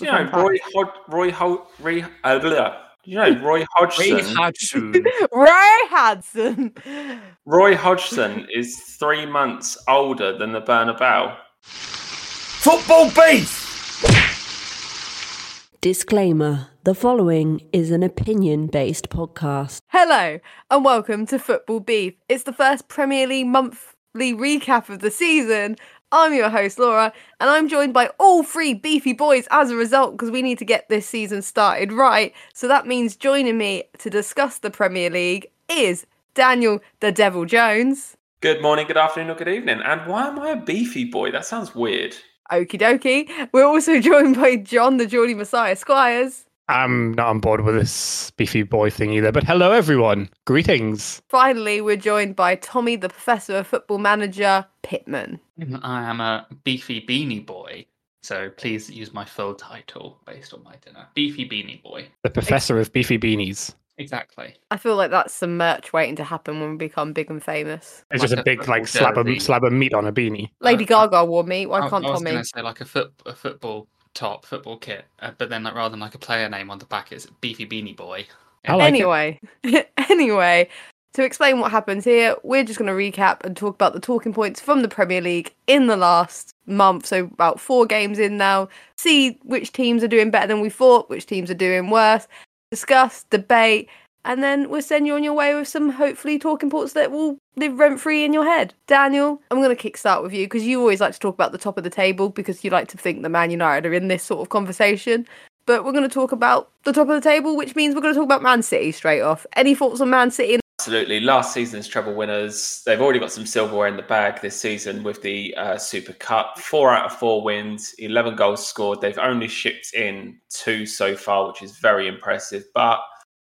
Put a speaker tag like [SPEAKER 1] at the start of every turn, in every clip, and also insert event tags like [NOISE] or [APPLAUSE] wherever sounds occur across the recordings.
[SPEAKER 1] That's a
[SPEAKER 2] You know, Roy
[SPEAKER 1] fact.
[SPEAKER 2] Hod- Roy Ho- Roy, uh, blah. You know, [LAUGHS] Roy Hodgson.
[SPEAKER 3] Ray Hodgson. [LAUGHS]
[SPEAKER 1] Ray Hudson.
[SPEAKER 2] Roy Hodgson is three months older than the Bernabeu.
[SPEAKER 4] Football beef!
[SPEAKER 5] Disclaimer The following is an opinion based podcast.
[SPEAKER 1] Hello and welcome to Football Beef. It's the first Premier League monthly recap of the season. I'm your host Laura, and I'm joined by all three beefy boys as a result because we need to get this season started right. So that means joining me to discuss the Premier League is Daniel the Devil Jones.
[SPEAKER 2] Good morning, good afternoon, or good evening. And why am I a beefy boy? That sounds weird.
[SPEAKER 1] Okie dokie. We're also [LAUGHS] joined by Jon the Geordie Messiah Squires.
[SPEAKER 3] I'm not on board with this beefy boy thing either, but hello everyone. Greetings.
[SPEAKER 1] Finally, we're joined by Tommy the Professor of Football Manager Pitman.
[SPEAKER 6] I am a beefy beanie boy, so please use my full title based on my dinner. Beefy beanie boy.
[SPEAKER 3] The professor of beefy beanies.
[SPEAKER 6] Exactly.
[SPEAKER 1] I feel like that's some merch waiting to happen when we become big and famous.
[SPEAKER 3] It's
[SPEAKER 6] Like
[SPEAKER 3] just a
[SPEAKER 6] a
[SPEAKER 3] big like
[SPEAKER 6] football
[SPEAKER 3] slab of slab of meat on a beanie.
[SPEAKER 1] Lady
[SPEAKER 6] Uh,
[SPEAKER 1] Gaga wore me. Why
[SPEAKER 6] I,
[SPEAKER 1] can't
[SPEAKER 6] I was
[SPEAKER 1] Tommy?
[SPEAKER 6] going to say like a foot a football top, football kit, uh, but then like rather than like a player name on the back, it's beefy beanie boy.
[SPEAKER 3] I like it.
[SPEAKER 1] anyway, [LAUGHS] anyway, to explain what happens here, we're just going to recap and talk about the talking points from the Premier League in the last month. So about four games in now. See which teams are doing better than we thought, which teams are doing worse. Discuss, debate, and then we'll send you on your way with some hopefully talking points that will live rent free in your head. Daniel, I'm going to kickstart with you because you always like to talk about the top of the table because you like to think the Man United are in this sort of conversation. But we're going to talk about the top of the table, which means we're going to talk about Man City straight off. Any thoughts on Man City?
[SPEAKER 2] Absolutely. Last season's treble winners. They've already got some silverware in the bag this season with the uh, Super Cup. Four out of four wins, 11 goals scored. They've only shipped in two so far, which is very impressive. But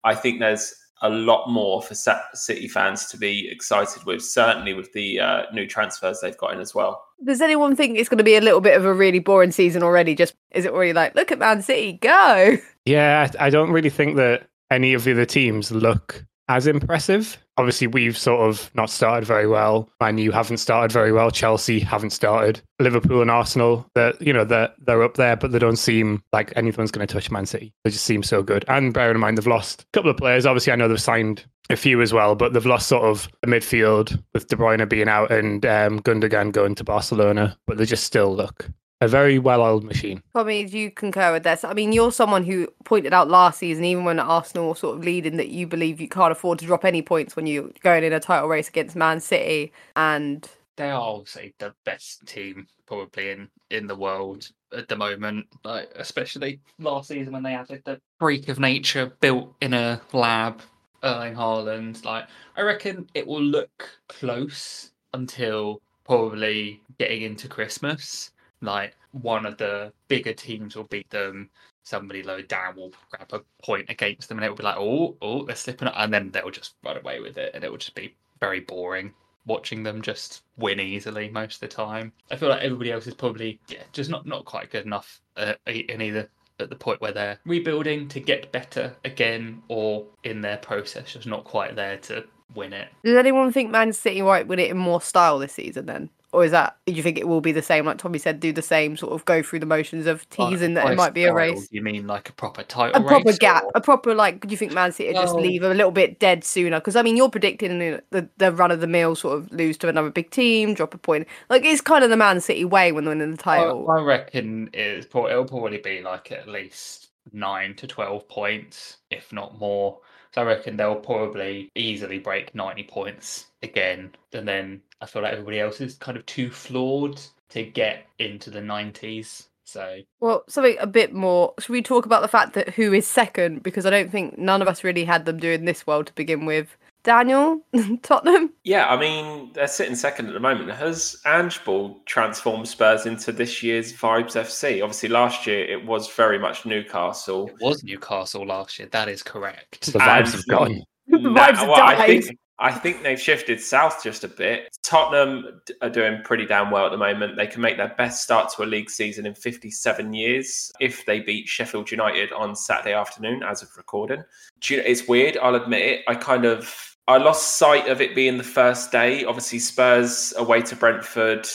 [SPEAKER 2] I think there's a lot more for City fans to be excited with, certainly with the uh, new transfers they've got in as well.
[SPEAKER 1] Does anyone think it's going to be a little bit of a really boring season already? Just is it already like, look at Man City, go?
[SPEAKER 3] Yeah, I I don't really think that any of the other teams look as impressive. Obviously, we've sort of not started very well. Man you haven't started very well. Chelsea haven't started. Liverpool and Arsenal, they're, you know, they're, they're up there, but they don't seem like anyone's going to touch Man City. They just seem so good. And bearing in mind, they've lost a couple of players. Obviously, I know they've signed a few as well, but they've lost sort of the midfield with De Bruyne being out and um, Gundogan going to Barcelona, but they just still look a very well-oiled machine.
[SPEAKER 1] Tommy, do you concur with this? I mean, you're someone who pointed out last season, even when Arsenal were sort of leading, that you believe you can't afford to drop any points when you're going in a title race against Man City. And
[SPEAKER 6] They are obviously the best team probably in in the world at the moment. Like especially last season when they had like, the freak of nature built in a lab, Erling Haaland. Like I reckon it will look close until probably getting into Christmas. Like one of the bigger teams will beat them. Somebody low down will grab a point against them, and it will be like, oh, oh, they're slipping up, and then they'll just run away with it, and it will just be very boring watching them just win easily most of the time. I feel like everybody else is probably yeah, just not not quite good enough uh, in either at the point where they're rebuilding to get better again, or in their process just not quite there to win it.
[SPEAKER 1] does anyone think Man City might win it in more style this season then? Or is that, do you think it will be the same, like Tommy said, do the same, sort of go through the motions of teasing that it might be a race?
[SPEAKER 6] You mean like a proper title
[SPEAKER 1] a proper gap,
[SPEAKER 6] or-
[SPEAKER 1] a proper like. Do you think Man City just leave a little bit dead sooner? Because I mean, you're predicting the, the run of the mill sort of lose to another big team, drop a point. Like it's kind of the Man City way when they're winning the title.
[SPEAKER 6] I, I reckon it's it'll probably be like at least nine to twelve points, if not more. So I reckon they'll probably easily break ninety points again, and then I feel like everybody else is kind of too flawed to get into the nineties. So
[SPEAKER 1] Well, something a bit more. Should we talk about the fact that who is second? Because I don't think none of us really had them doing this well to begin with. Daniel, [LAUGHS] Tottenham.
[SPEAKER 2] Yeah, I mean, they're sitting second at the moment. Has Ange Ball transformed Spurs into this year's Vibes FC? Obviously, last year it was very much Newcastle.
[SPEAKER 6] it was Newcastle last year. That is correct.
[SPEAKER 3] The vibes
[SPEAKER 2] And-
[SPEAKER 3] have gone. [LAUGHS]
[SPEAKER 1] The vibes have
[SPEAKER 2] I
[SPEAKER 1] died.
[SPEAKER 2] think, I think they've shifted south just a bit. Tottenham are doing pretty damn well at the moment. They can make their best start to a league season in 57 years if they beat Sheffield United on Saturday afternoon, as of recording. It's weird, I'll admit it. I kind of I lost sight of it being the first day. Obviously, Spurs away to Brentford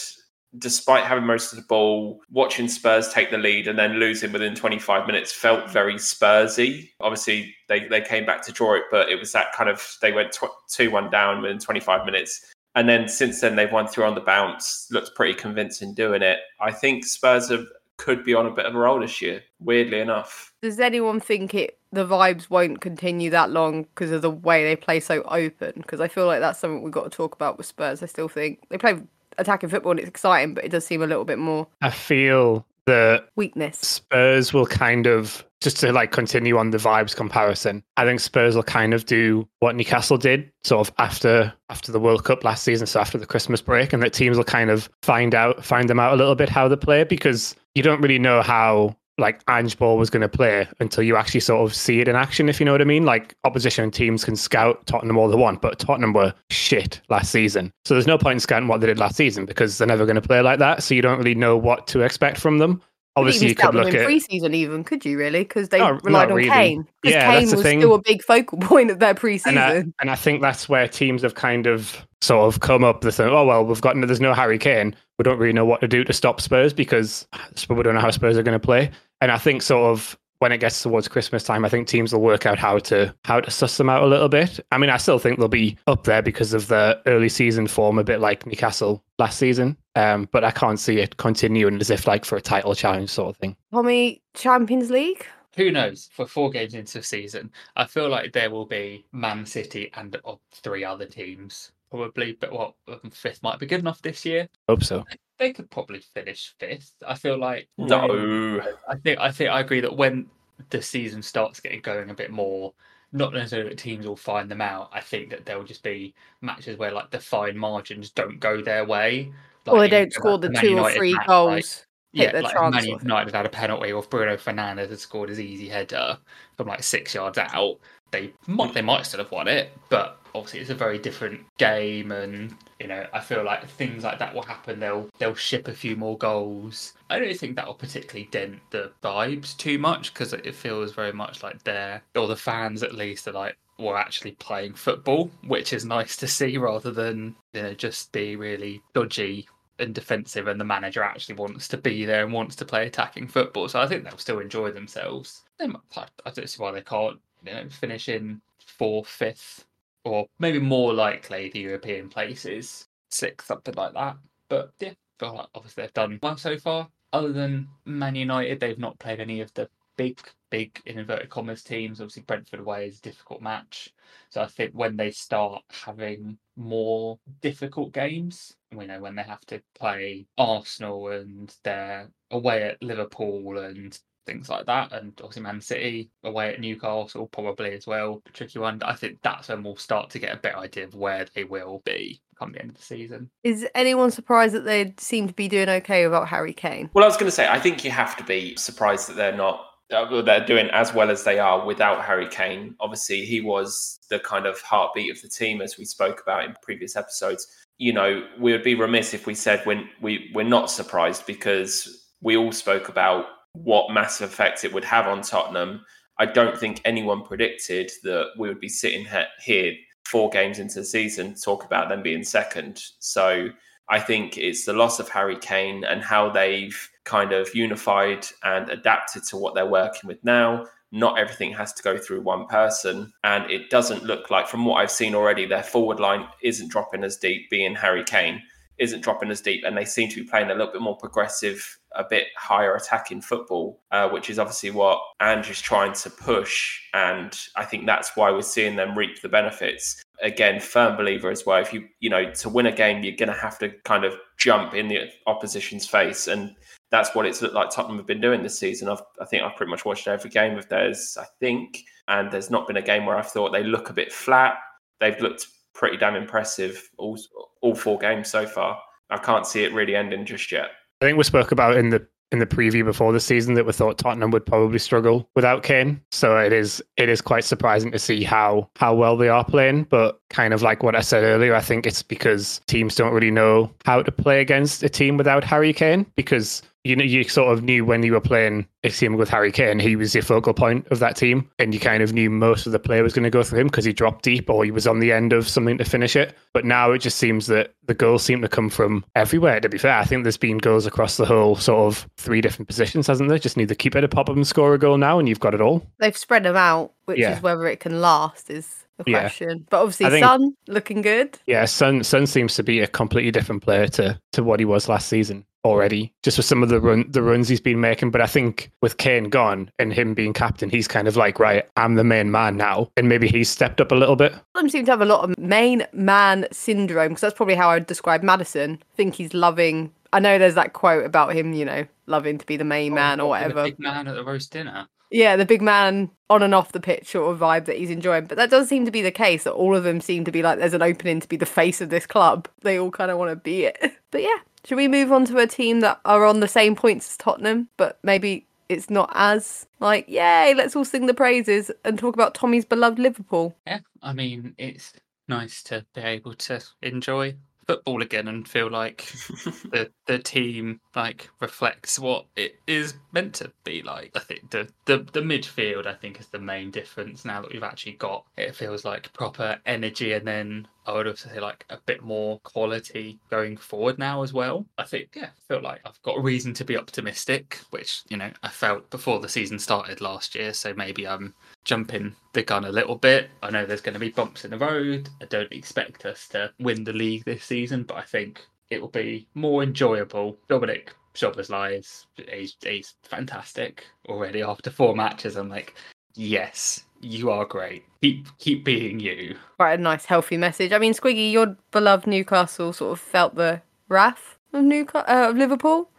[SPEAKER 2] despite having most of the ball, watching Spurs take the lead and then losing within 25 minutes felt very Spursy. Obviously, they, they came back to draw it, but it was that kind of they went 2 1 down within 25 minutes. And then since then, they've won through on the bounce, looked pretty convincing doing it. I think Spurs have, could be on a bit of a roll this year, weirdly enough.
[SPEAKER 1] Does anyone think it the vibes won't continue that long because of the way they play so open? Because I feel like that's something we've got to talk about with Spurs. I still think they play attacking football and it's exciting, but it does seem a little bit more
[SPEAKER 3] I feel that
[SPEAKER 1] weakness.
[SPEAKER 3] Spurs will kind of just to like continue on the vibes comparison. I think Spurs will kind of do what Newcastle did, sort of after after the World Cup last season, so after the Christmas break, and that teams will kind of find out find them out a little bit how they play because you don't really know how like Ange Ball was going to play until you actually sort of see it in action, if you know what I mean. Like opposition teams can scout Tottenham all they want, but Tottenham were shit last season. So there's no point in scouting what they did last season because they're never going to play like that. So you don't really know what to expect from them. Obviously, you could look
[SPEAKER 1] in
[SPEAKER 3] at
[SPEAKER 1] pre-season even, could you really? Because they relied
[SPEAKER 3] not
[SPEAKER 1] on
[SPEAKER 3] really.
[SPEAKER 1] Kane. Because
[SPEAKER 3] Yeah,
[SPEAKER 1] Kane was
[SPEAKER 3] thing.
[SPEAKER 1] still a big focal [LAUGHS] point of their pre-season.
[SPEAKER 3] and I, and I think that's where teams have kind of sort of come up with oh well we've got no, there's no Harry Kane we don't really know what to do to stop Spurs because we don't know how Spurs are going to play and I think sort of when it gets towards Christmas time I think teams will work out how to how to suss them out a little bit I mean I still think they'll be up there because of the early season form a bit like Newcastle last season um, but I can't see it continuing as if like for a title challenge sort of thing
[SPEAKER 1] Tommy, Champions League.
[SPEAKER 6] Who knows? For four games into the season, I feel like there will be Man City and three other teams probably. But what um, fifth might be good enough this year.
[SPEAKER 3] hope so
[SPEAKER 6] They could probably finish fifth. I feel like when-
[SPEAKER 2] No.
[SPEAKER 6] I think I think I agree that when the season starts getting going a bit more, not necessarily that teams will find them out. I think that there will just be matches where like the fine margins don't go their way.
[SPEAKER 1] or they don't score
[SPEAKER 6] like
[SPEAKER 1] the
[SPEAKER 6] Man
[SPEAKER 1] two or three
[SPEAKER 6] match,
[SPEAKER 1] goals. hit
[SPEAKER 6] yeah,
[SPEAKER 1] their
[SPEAKER 6] like
[SPEAKER 1] chance
[SPEAKER 6] Man
[SPEAKER 1] sort of thing.
[SPEAKER 6] United had a penalty, or Bruno Fernandes had scored his easy header from like six yards out, they might they might still have won it, but obviously it's a very different game, and you know I feel like things like that will happen. They'll they'll ship a few more goals. I don't think that will particularly dent the vibes too much because it feels very much like they're or the fans at least are like we're actually playing football, which is nice to see rather than you know just be really dodgy and defensive and the manager actually wants to be there and wants to play attacking football. So I think they'll still enjoy themselves. They might, I I don't see why they can't you know, finish in fourth, fifth, or maybe more likely the European places, sixth, something like that. But yeah, feel like obviously they've done well so far. Other than Man United, they've not played any of the big, big in inverted commas teams. Obviously, Brentford away is a difficult match. So I think when they start having more difficult games, we know when they have to play Arsenal and they're away at Liverpool and things like that, and obviously Man City away at Newcastle probably as well. Tricky one. I think that's when we'll start to get a better idea of where they will be come the end of the season.
[SPEAKER 1] Is anyone surprised that they seem to be doing okay without Harry Kane?
[SPEAKER 2] Well, I was going to say, I think you have to be surprised that they're not. uh, They're doing as well as they are without Harry Kane. Obviously, he was the kind of heartbeat of the team, as we spoke about in previous episodes. You know, we would be remiss if we said when we we're not surprised because we all spoke about what massive effects it would have on Tottenham. I don't think anyone predicted that we would be sitting here four games into the season talk about them being second. So I think it's the loss of Harry Kane and how they've kind of unified and adapted to what they're working with now. Not everything has to go through one person. And it doesn't look like, from what I've seen already, their forward line isn't dropping as deep, being Harry Kane isn't dropping as deep. And they seem to be playing a little bit more progressive, a bit higher attacking football, uh, which is obviously what Andrew's trying to push. And I think that's why we're seeing them reap the benefits. Again firm believer as well if you you know to win a game you're going to have to kind of jump in the opposition's face. And that's what it's looked like Tottenham have been doing this season. I've, I think I've pretty much watched every game of theirs I think. And there's not been a game where I've thought they look a bit flat. They've looked pretty damn impressive all all four games so far. I can't see it really ending just yet
[SPEAKER 3] I think we spoke about in the in the preview before the season that we thought Tottenham would probably struggle without Kane. So it is it is quite surprising to see how how well they are playing. But kind of like what I said earlier. I think it's because teams don't really know how to play against a team without Harry Kane because you know you sort of knew when you were playing a team with Harry Kane, he was the focal point of that team, and you kind of knew most of the play was going to go through him because he dropped deep or he was on the end of something to finish it. But now it just seems that the goals seem to come from everywhere. To be fair, I think there's been goals across the whole sort of three different positions, hasn't there? Just need the keeper to pop up and score a goal now, and you've got it all.
[SPEAKER 1] They've spread them out, which
[SPEAKER 3] Yeah.
[SPEAKER 1] is whether it can last is the
[SPEAKER 3] Yeah.
[SPEAKER 1] question. But obviously,
[SPEAKER 3] think-
[SPEAKER 1] Sun looking good.
[SPEAKER 3] Yeah, Sun Sun seems to be a completely different player to to what he was last season already. Just with some of the run the runs he's been making, but I think with Kane gone and him being captain, he's kind of like right, I'm the main man now, and maybe he's stepped up a little bit.
[SPEAKER 1] Fulham seem to have a lot of main man syndrome because that's probably how I would describe Maddison. I think he's loving. I know there's that quote about him, you know, loving to be the main oh, man or
[SPEAKER 6] Oh, the
[SPEAKER 1] whatever.
[SPEAKER 6] Big man at the roast dinner.
[SPEAKER 1] Yeah, the big man on and off the pitch sort of vibe that he's enjoying. But that does seem to be the case that all of them seem to be like there's an opening to be the face of this club. [LAUGHS] They all kind of want to be it. [LAUGHS] But yeah, should we move on to a team that are on the same points as Tottenham, but maybe it's not as like, yay, let's all sing the praises and talk about Tommy's beloved Liverpool.
[SPEAKER 6] Yeah, I mean, it's nice to be able to enjoy football again and feel like [LAUGHS] the the team like reflects what it is meant to be like. I think the the the midfield I think is the main difference now that we've actually got it feels like proper energy and then I would also say like a bit more quality going forward now as well. I think yeah, I feel like I've got a reason to be optimistic, which you know I felt before the season started last year. So maybe I'm jumping the gun a little bit. I know there's going to be bumps in the road. I don't expect us to win the league this season, but I think it will be more enjoyable. Dominic Szoboszlai is he's, he's fantastic already after four matches. I'm like, yes, you are great. Keep keep being you.
[SPEAKER 1] Quite a nice, healthy message. I mean, Squiggy, your beloved Newcastle sort of felt the wrath of Newcastle, uh, of Liverpool.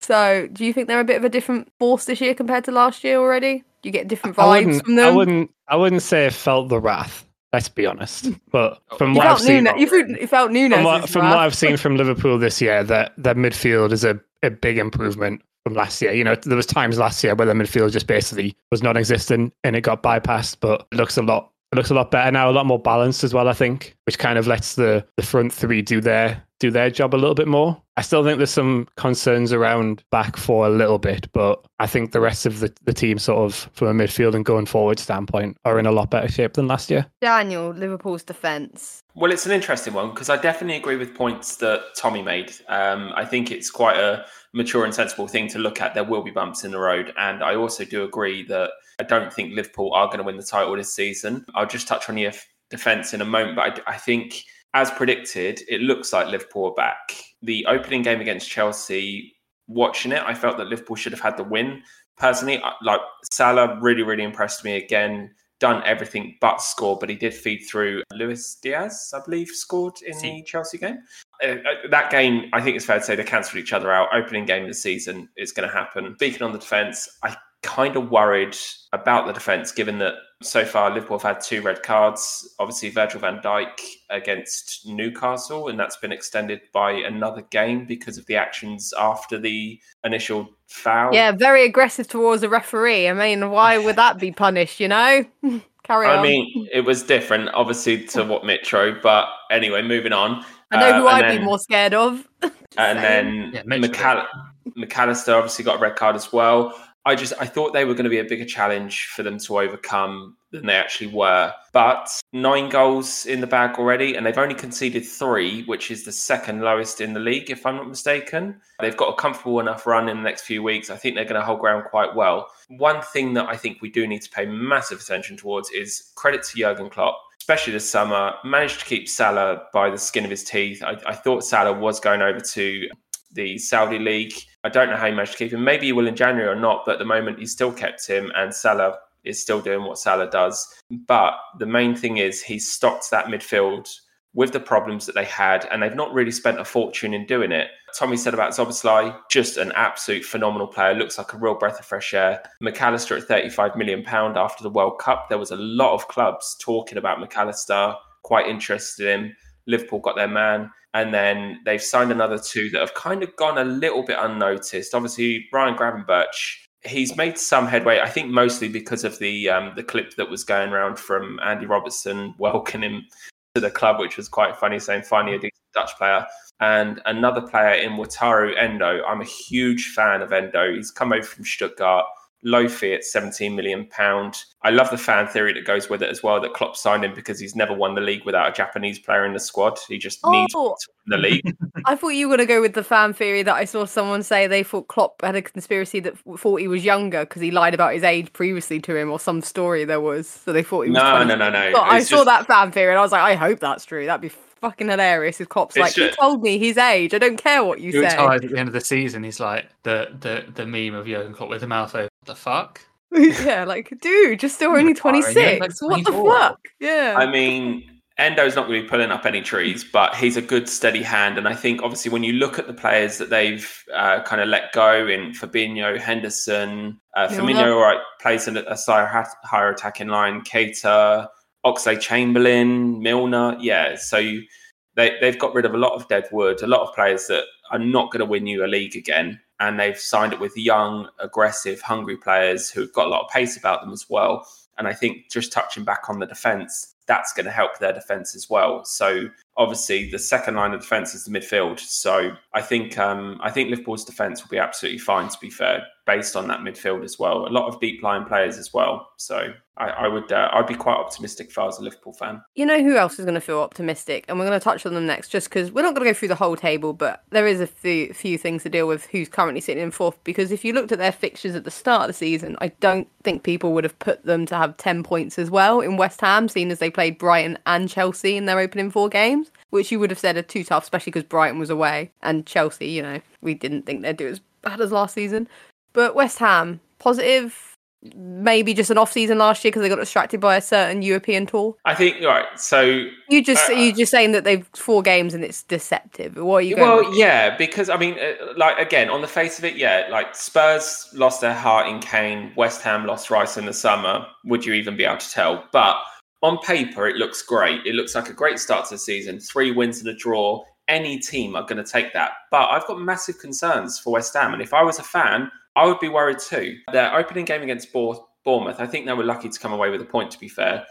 [SPEAKER 1] So, do you think they're a bit of a different force this year compared to last year already? You get different vibes from them?
[SPEAKER 3] I wouldn't I wouldn't say I felt the wrath. Let's be honest. But from
[SPEAKER 1] You
[SPEAKER 3] what I've seen,
[SPEAKER 1] Núñez, you, felt, you felt Núñez.
[SPEAKER 3] from what, from what I've seen from Liverpool this year, that their midfield is a, a big improvement from last year. You know, there was times last year where the midfield just basically was non-existent and it got bypassed, but it looks a lot it looks a lot better now, a lot more balanced as well. I think, which kind of lets the the front three do their do their job a little bit more. I still think there's some concerns around back four a little bit, but I think the rest of the, the team, sort of from a midfield and going forward standpoint, are in a lot better shape than last year.
[SPEAKER 1] Daniel, Liverpool's defence.
[SPEAKER 2] Well, it's an interesting one because I definitely agree with points that Tommy made. Um, I think it's quite a mature and sensible thing to look at. There will be bumps in the road. And I also do agree that I don't think Liverpool are going to win the title this season. I'll just touch on the defence in a moment, but I, I think, as predicted, it looks like Liverpool are back. The opening game against Chelsea, watching it, I felt that Liverpool should have had the win. Personally, like Salah really, really impressed me again done everything but score, but he did feed through. Luis Diaz, I believe, scored in the Chelsea game. Uh, uh, that game, I think it's fair to say they cancelled each other out. Opening game of the season is going to happen. Speaking on the defence, I kind of worried about the defence, given that so far Liverpool have had two red cards. Obviously, Virgil van Dijk against Newcastle, and that's been extended by another game because of the actions after the initial foul.
[SPEAKER 1] Yeah, very aggressive towards the referee. I mean, why would that be punished, you know? [LAUGHS] Carry on.
[SPEAKER 2] I mean, it was different, obviously, to what Mitro. But anyway, moving on.
[SPEAKER 1] I know
[SPEAKER 2] Uh,
[SPEAKER 1] who
[SPEAKER 2] and
[SPEAKER 1] I'd
[SPEAKER 2] then-
[SPEAKER 1] be more scared of. [LAUGHS]
[SPEAKER 2] And
[SPEAKER 1] saying.
[SPEAKER 2] then
[SPEAKER 6] Yeah,
[SPEAKER 2] McAll- Mac Allister obviously got a red card as well. I just I thought they were going to be a bigger challenge for them to overcome than they actually were. But nine goals in the bag already, and they've only conceded three, which is the second lowest in the league, if I'm not mistaken. They've got a comfortable enough run in the next few weeks. I think they're going to hold ground quite well. One thing that I think we do need to pay massive attention towards is credit to Jurgen Klopp especially this summer, managed to keep Salah by the skin of his teeth. I, I thought Salah was going over to the Saudi League. I don't know how he managed to keep him. Maybe he will in January or not, but at the moment he's still kept him, and Salah is still doing what Salah does. But the main thing is he's stocked that midfield with the problems that they had, and they've not really spent a fortune in doing it. Tommy said about Szoboszlai, just an absolute phenomenal player. Looks like a real breath of fresh air. Mac Allister at 35 million pound after the World Cup. There was a lot of clubs talking about Mac Allister, quite interested in. him. Liverpool got their man, and then they've signed another two that have kind of gone a little bit unnoticed. Obviously, Brian Gravenberch. He's made some headway, I think, mostly because of the um, the clip that was going around from Andy Robertson [LAUGHS] welcoming him to the club, which was quite funny, saying finally a decent Dutch player. And another player in Wataru Endo. I'm a huge fan of Endo. He's come over from Stuttgart low fee at 17 million pound. I love the fan theory that goes with it as well that Klopp signed him because he's never won the league without a Japanese player in the squad. He just oh. needs
[SPEAKER 1] Oh.
[SPEAKER 2] win the league. [LAUGHS]
[SPEAKER 1] I thought you were going to go with the fan theory that I saw someone say they thought Klopp had a conspiracy that thought he was younger because he lied about his age previously to him or some story there was. So they thought he was
[SPEAKER 2] no,
[SPEAKER 1] 20.
[SPEAKER 2] no, no, no.
[SPEAKER 1] But I saw
[SPEAKER 2] just-
[SPEAKER 1] that fan theory and I was like, I hope that's true. That'd be fucking hilarious His cop's
[SPEAKER 2] It's
[SPEAKER 1] like, you
[SPEAKER 2] just-
[SPEAKER 1] told me his age. I don't care what you
[SPEAKER 6] He
[SPEAKER 1] say.
[SPEAKER 6] retired at the end of the season. He's like the the the meme of Jurgen Klopp with the mouth open. The fuck? [LAUGHS]
[SPEAKER 1] yeah, like, dude, just still only 26.
[SPEAKER 6] like
[SPEAKER 1] what the fuck? Yeah.
[SPEAKER 2] I mean, Endo's not going to be pulling up any trees, but he's a good steady hand. And I think, obviously, when you look at the players that they've uh, kind of let go in Fabinho, Henderson, uh,
[SPEAKER 1] Milner.
[SPEAKER 2] Firmino, all right, plays in a, a higher, higher attacking line, Keita, Oxlade-Chamberlain, Milner. Yeah, so they, they've got rid of a lot of dead wood, a lot of players that are not going to win you a league again. And they've signed it with young, aggressive, hungry players who've got a lot of pace about them as well. And I think just touching back on the defence, that's going to help their defence as well. So obviously, the second line of defence is the midfield. So I think um, I think Liverpool's defence will be absolutely fine. To be fair, based on that midfield as well, a lot of deep line players as well. So I, I would uh, I'd be quite optimistic if I was a Liverpool fan.
[SPEAKER 1] You know who else is going to feel optimistic, and we're going to touch on them next, just because we're not going to go through the whole table, but there is a few few things to deal with. Who's currently sitting in fourth? Because if you looked at their fixtures at the start of the season, I don't think people would have put them to have ten points as well in West Ham, seeing as they played Brighton and Chelsea in their opening four games, which you would have said are too tough, especially because Brighton was away and Chelsea. You know, we didn't think they'd do as bad as last season, but West Ham positive. Maybe just an off season last year because they got distracted by a certain European tour.
[SPEAKER 2] I think right. So
[SPEAKER 1] You just
[SPEAKER 2] Uh,
[SPEAKER 1] you just saying that they've four games and it's deceptive. What are you going?
[SPEAKER 2] Well,
[SPEAKER 1] with?
[SPEAKER 2] yeah, because I mean, uh, like again, on the face of it, yeah, like Spurs lost their heart in Kane, West Ham lost Rice in the summer. Would you even be able to tell? But on paper, it looks great. It looks like a great start to the season. Three wins and a draw. Any team are going to take that. But I've got massive concerns for West Ham, and if I was a fan, I would be worried too. Their opening game against Bour- Bournemouth, I think they were lucky to come away with a point. To be fair,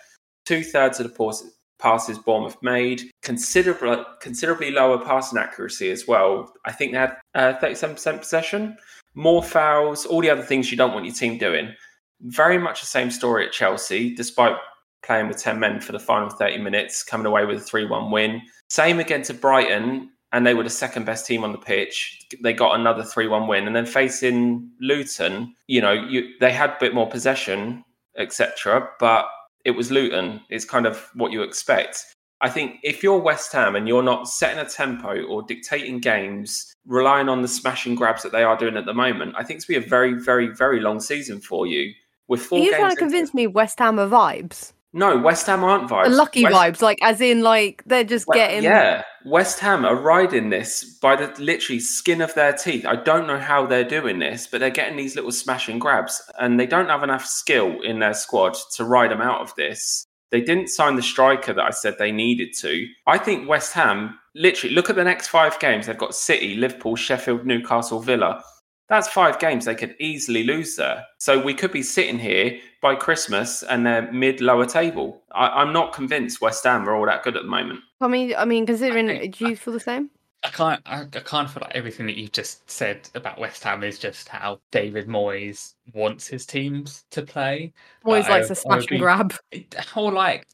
[SPEAKER 2] two thirds of the passes Bournemouth made, considerably considerably lower passing accuracy as well. I think they had uh, 37% possession, more fouls, all the other things you don't want your team doing. Very much the same story at Chelsea, despite playing with 10 men for the final 30 minutes, coming away with a 3 1 win. Same again to Brighton, and they were the second best team on the pitch. They got another 3 1 win. And then facing Luton, you know, you, they had a bit more possession, etc. But it was Luton. It's kind of what you expect. I think if you're West Ham and you're not setting a tempo or dictating games, relying on the smashing grabs that they are doing at the moment, I think it's be a very, very, very long season for you. With four
[SPEAKER 1] Are you
[SPEAKER 2] games
[SPEAKER 1] trying to
[SPEAKER 2] into-
[SPEAKER 1] convince me West Ham are vibes?
[SPEAKER 2] No, West Ham aren't vibes.
[SPEAKER 1] The lucky
[SPEAKER 2] West-
[SPEAKER 1] vibes, like as in like they're just
[SPEAKER 2] Well,
[SPEAKER 1] getting
[SPEAKER 2] Yeah, West Ham are riding this by the literally skin of their teeth. I don't know how they're doing this, but they're getting these little smash and grabs, and they don't have enough skill in their squad to ride them out of this. They didn't sign the striker that I said they needed to. I think West Ham, literally, look at the next five games. They've got City, Liverpool, Sheffield, Newcastle, Villa. That's five games they could easily lose there. So we could be sitting here by Christmas and they're mid lower table. I, I'm not convinced West Ham are all that good at the moment.
[SPEAKER 1] I mean, I mean, considering,
[SPEAKER 6] think-
[SPEAKER 1] do you feel the same?
[SPEAKER 6] I can't. I, I can't feel like everything that you've just said about West Ham is just how David Moyes wants his teams to play.
[SPEAKER 1] Always
[SPEAKER 6] I-
[SPEAKER 1] likes
[SPEAKER 6] I
[SPEAKER 1] a smash
[SPEAKER 6] would
[SPEAKER 1] and
[SPEAKER 6] um,
[SPEAKER 1] grab. [LAUGHS]
[SPEAKER 6] Or like,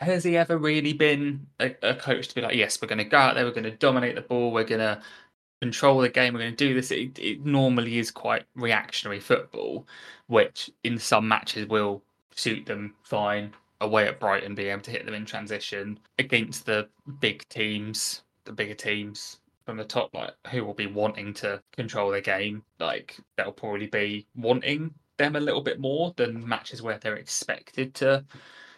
[SPEAKER 6] has he ever really been a, a coach to be like, yes, we're going to go out there, we're going to dominate the ball, we're going to control the game, we're going to do this. It, it normally is quite reactionary football, which in some matches will suit them fine. Away at Brighton, being able to hit them in transition against the big teams, the bigger teams from the top, like who will be wanting to control the game. Like they'll probably be wanting them a little bit more than matches where they're expected to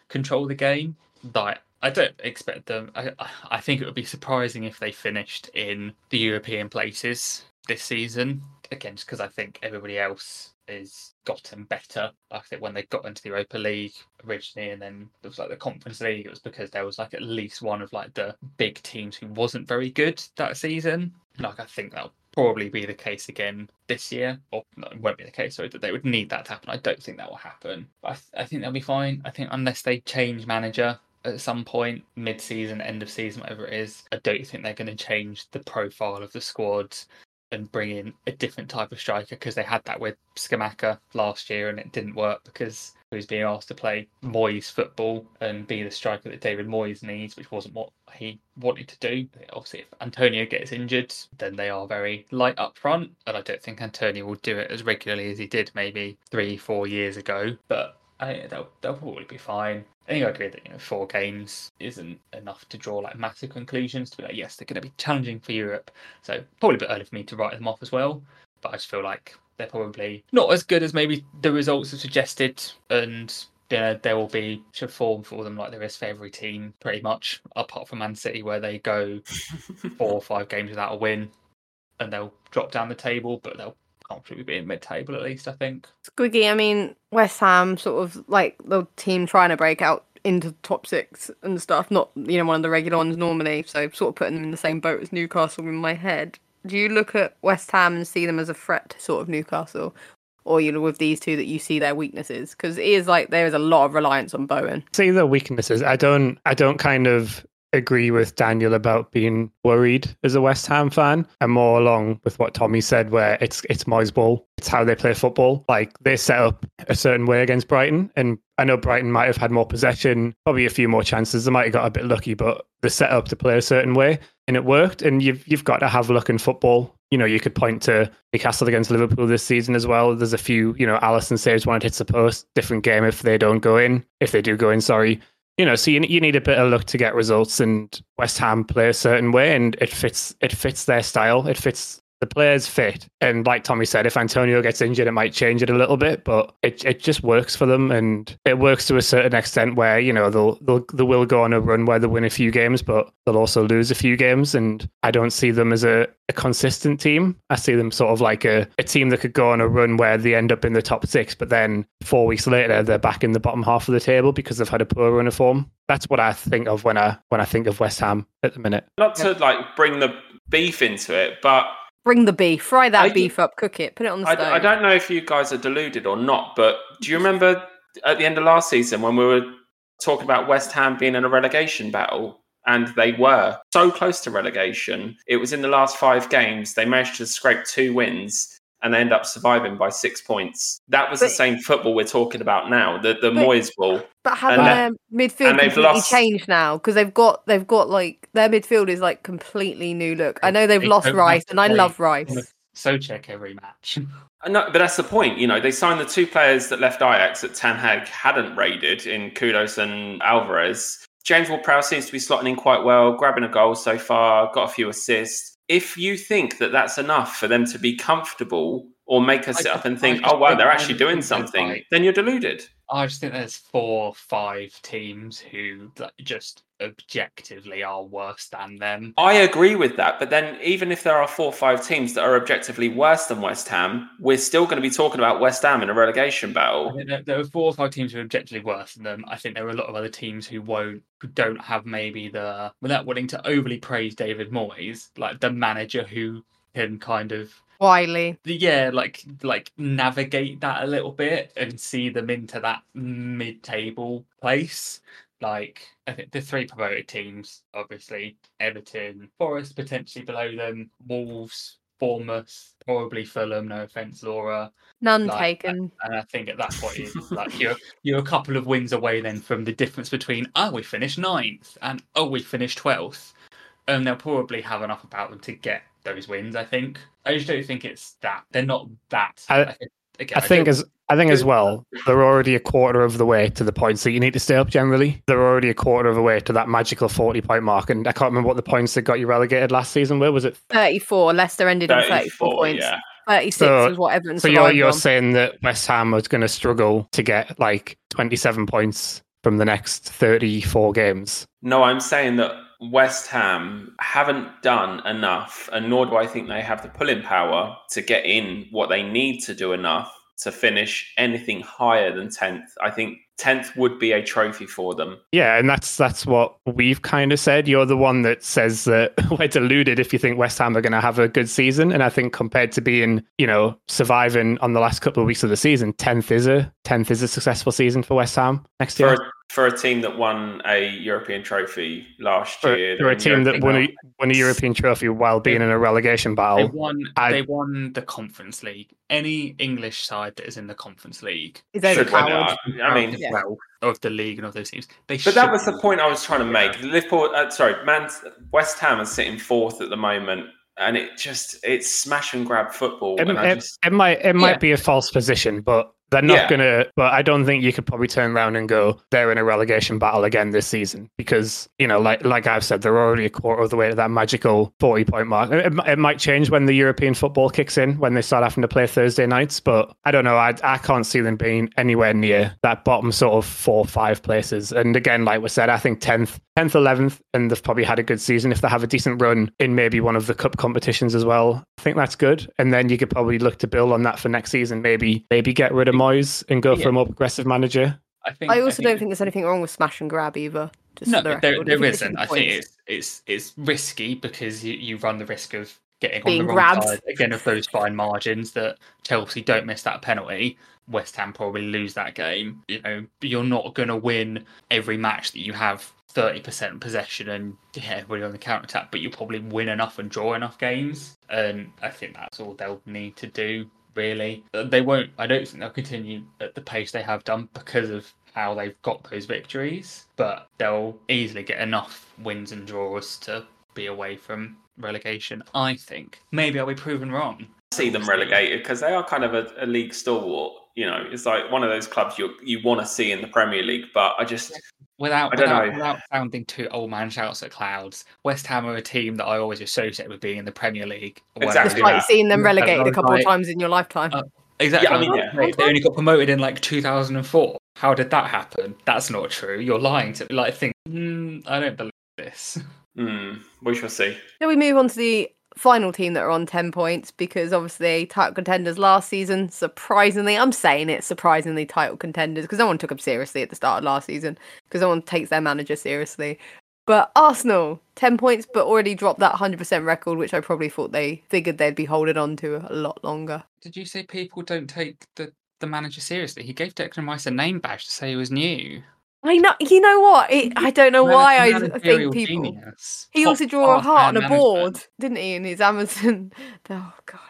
[SPEAKER 6] control the game. Like I don't expect them. I I- think it would be surprising if they finished in the European places this season. Again, just because I think everybody else has gotten better. I think when they got into the Europa League originally, and then it was like the Conference League, it was because there was like at least one of like the big teams who wasn't very good that season. Like I think that'll probably be the case again this year, or no, it won't be the case. So that they would need that to happen. I don't think that will happen. I, th- I think they'll be fine. I think unless they change manager, at some point, mid season, end of season, whatever it is. I don't think they're going to change the profile of the squad and bring in a different type of striker because they had that with Scamacca last year and it didn't work because he was being asked to play Moyes football and be the striker that David Moyes needs, which wasn't what he wanted to do. Obviously, if Antonio gets injured, then they are very light up front, and I don't think Antonio will do it as regularly as he did maybe three, four years ago. But uh, I, they'll, they'll probably be fine. I think I agree that you know four games isn't enough to draw like massive conclusions to be like yes they're going to be challenging for Europe. So probably a bit early for me to write them off as well. But I just feel like they're probably not as good as maybe the results have suggested, and you know, there will be should form for them like there is for every team pretty much, apart from Man City where they go [LAUGHS] four or five games without a win, and they'll drop down the table, but they'll comfortably be in mid-table at least. I think.
[SPEAKER 1] Squiggy, I mean, West Ham sort of like the team trying to break out into top six and stuff, not, you know, one of the regular ones normally. So sort of putting them in the same boat as Newcastle in my head. Do you look at West Ham and see them as a threat to sort of Newcastle? Or you know, with these two that you see their weaknesses? Because it is like there is a lot of reliance on Bowen.
[SPEAKER 3] See the weaknesses. I don't. I don't kind of agree with Daniel about being worried as a West Ham fan. I'm more along with what Tommy said, where it's it's Moyes ball. It's how they play football. Like they set up a certain way against Brighton, and I know Brighton might have had more possession, probably a few more chances. They might have got a bit lucky, but they set up to play a certain way, and it worked. And you've you've got to have luck in football. You know, you could point to Newcastle against Liverpool this season as well. There's a few, you know, Alisson saves one, it hits the post. Different game if they don't go in. If they do go in, sorry you know, so you, you need a bit of luck to get results, and West Ham play a certain way, and it fits it fits their style. It fits the players fit, and like Tommy said, if Antonio gets injured, it might change it a little bit, but it it just works for them, and it works to a certain extent where you know they'll they'll they will go on a run where they win a few games, but they'll also lose a few games, and I don't see them as a, a consistent team. I see them sort of like a, a team that could go on a run where they end up in the top six, but then four weeks later they're back in the bottom half of the table because they've had a poor run of form. That's what I think of when I when I think of West Ham at the minute.
[SPEAKER 2] Not to like bring the beef into it, but
[SPEAKER 1] Bring the beef, fry that
[SPEAKER 2] I-
[SPEAKER 1] beef up, cook it, put it on the
[SPEAKER 2] I,
[SPEAKER 1] stove.
[SPEAKER 2] I don't know if you guys are deluded or not, but do you remember at the end of last season when we were talking about West Ham being in a relegation battle? And they were so close to relegation. It was in the last five games. They managed to scrape two wins and they end up surviving by six points. That was the same football we're talking about now, the, the
[SPEAKER 1] But-
[SPEAKER 2] Moyes ball.
[SPEAKER 1] But haven't
[SPEAKER 2] And
[SPEAKER 1] their midfield
[SPEAKER 2] and
[SPEAKER 1] completely
[SPEAKER 2] lost-
[SPEAKER 1] changed now? Because they've got they've got like their midfield is like completely new look. I know they've
[SPEAKER 6] They
[SPEAKER 1] lost Rice, and I love Rice.
[SPEAKER 6] So check every match.
[SPEAKER 2] Uh, No, but that's the point. You know, they signed the two players that left Ajax that Ten Hag hadn't raided in Kudus and Alvarez. James Ward-Prowse seems to be slotting in quite well, grabbing a goal so far, got a few assists. If you think that that's enough for them to be comfortable or make us
[SPEAKER 6] I
[SPEAKER 2] sit up and think, oh, wow, they're actually doing something, then you're deluded.
[SPEAKER 6] I just think there's four, five teams who just objectively are worse than them.
[SPEAKER 2] I agree with that. But then, even if there are four or five teams that are objectively worse than West Ham, we're still going to be talking about West Ham in a relegation battle.
[SPEAKER 6] there, there are four or five teams who are objectively worse than them. I think there are a lot of other teams who won't, who don't have maybe the, without wanting to overly praise David Moyes, like the manager who can kind of
[SPEAKER 1] Wiley.
[SPEAKER 6] yeah like like navigate that a little bit and see them into that mid-table place like i think the three promoted teams obviously everton forest potentially below them wolves bournemouth probably fulham no offense laura
[SPEAKER 1] None
[SPEAKER 6] Like,
[SPEAKER 1] taken.
[SPEAKER 6] and i think at that point it's like you're you're a couple of wins away then from the difference between oh we finished ninth and oh we finished 12th and they'll probably have enough about them to get those wins. I think. I just don't think it's that. They're not that.
[SPEAKER 3] I-
[SPEAKER 6] think- again,
[SPEAKER 3] I think
[SPEAKER 6] don't-
[SPEAKER 3] as I think as well, they're already a quarter of the way to the points that you need to stay up. Generally, they're already a quarter of the way to that magical forty-point mark. And I can't remember what the points that got you relegated last season were. Was it?
[SPEAKER 1] Thirty-four. Leicester ended on thirty-four points.
[SPEAKER 2] yeah.
[SPEAKER 1] Thirty-six
[SPEAKER 3] So-
[SPEAKER 1] is what Everton
[SPEAKER 3] So you're you're
[SPEAKER 1] on.
[SPEAKER 3] saying that West Ham was going to struggle to get like twenty-seven points from the next thirty-four games.
[SPEAKER 2] No, I'm saying that West Ham haven't done enough, and nor do I think they have the pulling power to get in what they need to do enough to finish anything higher than 10th. I think 10th would be a trophy for them.
[SPEAKER 3] Yeah, and that's that's what we've kind of said. You're the one that says that [LAUGHS] we're deluded if you think West Ham are going to have a good season. And I think compared to being, you know, surviving on the last couple of weeks of the season, tenth is a tenth is a successful season for West Ham next year.
[SPEAKER 2] a, for a team that won a European trophy last
[SPEAKER 3] For,
[SPEAKER 2] year.
[SPEAKER 3] for a team that won a, won a European trophy while being in a relegation battle.
[SPEAKER 6] They
[SPEAKER 3] battle.
[SPEAKER 6] won.
[SPEAKER 3] I-
[SPEAKER 6] They won the Conference League. Any English side that is in the Conference League
[SPEAKER 1] Is
[SPEAKER 2] Should win
[SPEAKER 1] overpowered.
[SPEAKER 2] I mean,
[SPEAKER 1] Yeah.
[SPEAKER 6] wealth of the league and of those teams. They
[SPEAKER 2] But that was the point I was trying to make. Liverpool, uh, sorry, Man, West Ham is sitting fourth at the moment, and it just it's smash and grab football.
[SPEAKER 3] It,
[SPEAKER 2] and
[SPEAKER 3] it-
[SPEAKER 2] just,
[SPEAKER 3] it might it might
[SPEAKER 6] Yeah.
[SPEAKER 3] be a false position, but they're not
[SPEAKER 2] Yeah.
[SPEAKER 3] gonna. But I don't think you could probably turn around and go they're in a relegation battle again this season because you know, like like I've said, they're already a quarter of the way to that magical forty point mark. It, it might change when the European football kicks in when they start having to play Thursday nights, but I don't know. I I can't see them being anywhere near that bottom sort of four five places. And again, like we said, I think tenth. 10th, 11th, and they've probably had a good season. If they have a decent run in maybe one of the cup competitions as well, I think that's good. And then you could probably look to build on that for next season. Maybe maybe get rid of Moyes and go for a more progressive manager.
[SPEAKER 6] I think.
[SPEAKER 1] I also don't think there's anything wrong with smash and grab either. Just
[SPEAKER 6] No,
[SPEAKER 1] for the
[SPEAKER 6] there,
[SPEAKER 1] record.
[SPEAKER 6] there
[SPEAKER 1] think this
[SPEAKER 6] isn't. I think it's it's it's risky because you, you run the risk of getting
[SPEAKER 1] Being
[SPEAKER 6] on the
[SPEAKER 1] grabbed.
[SPEAKER 6] wrong side again of those fine margins that Chelsea don't miss that penalty. West Ham probably lose that game. You know, you're not going to win every match that you have 30% possession and yeah, everybody on the counter attack, but you'll probably win enough and draw enough games. And I think that's all they'll need to do, really. Uh, They won't, I don't think they'll continue at the pace they have done because of how they've got those victories, but they'll easily get enough wins and draws to be away from relegation, I think. Maybe I'll be proven wrong.
[SPEAKER 2] see them relegated because they are kind of a, a league stalwart. You know, it's like one of those clubs you you want to see in the Premier League, but I just
[SPEAKER 6] Without,
[SPEAKER 2] I don't
[SPEAKER 6] without,
[SPEAKER 2] know.
[SPEAKER 6] without sounding too old man shouts at clouds, West Ham are a team that I always associate with being in the Premier League.
[SPEAKER 2] Exactly.
[SPEAKER 1] Despite
[SPEAKER 2] Yeah.
[SPEAKER 1] seeing them relegated a
[SPEAKER 6] those
[SPEAKER 1] couple of times in your lifetime.
[SPEAKER 6] Uh, Exactly.
[SPEAKER 2] Yeah, I mean, yeah.
[SPEAKER 6] They, they only got promoted in like 2004. How did that happen? That's not true. You're lying to me. like think. Mm, I don't believe this.
[SPEAKER 2] hmm, we shall see.
[SPEAKER 1] Then we move on to the final team that are on 10 points because obviously title contenders last season, surprisingly, I'm saying it, surprisingly title contenders because no one took them seriously at the start of last season because no one takes their manager seriously. But Arsenal, 10 points, but already dropped that 100% record, which I probably thought they figured they'd be holding on to a lot longer.
[SPEAKER 6] Did you say people don't take the, the manager seriously? He gave Declan Rice a name badge to say he was new.
[SPEAKER 1] I know, you know what? It, I don't know
[SPEAKER 6] Man-
[SPEAKER 1] why I think people.
[SPEAKER 6] genius.
[SPEAKER 1] He
[SPEAKER 6] Top
[SPEAKER 1] also drew a heart on a board, didn't he? In his Amazon. [LAUGHS] Oh God.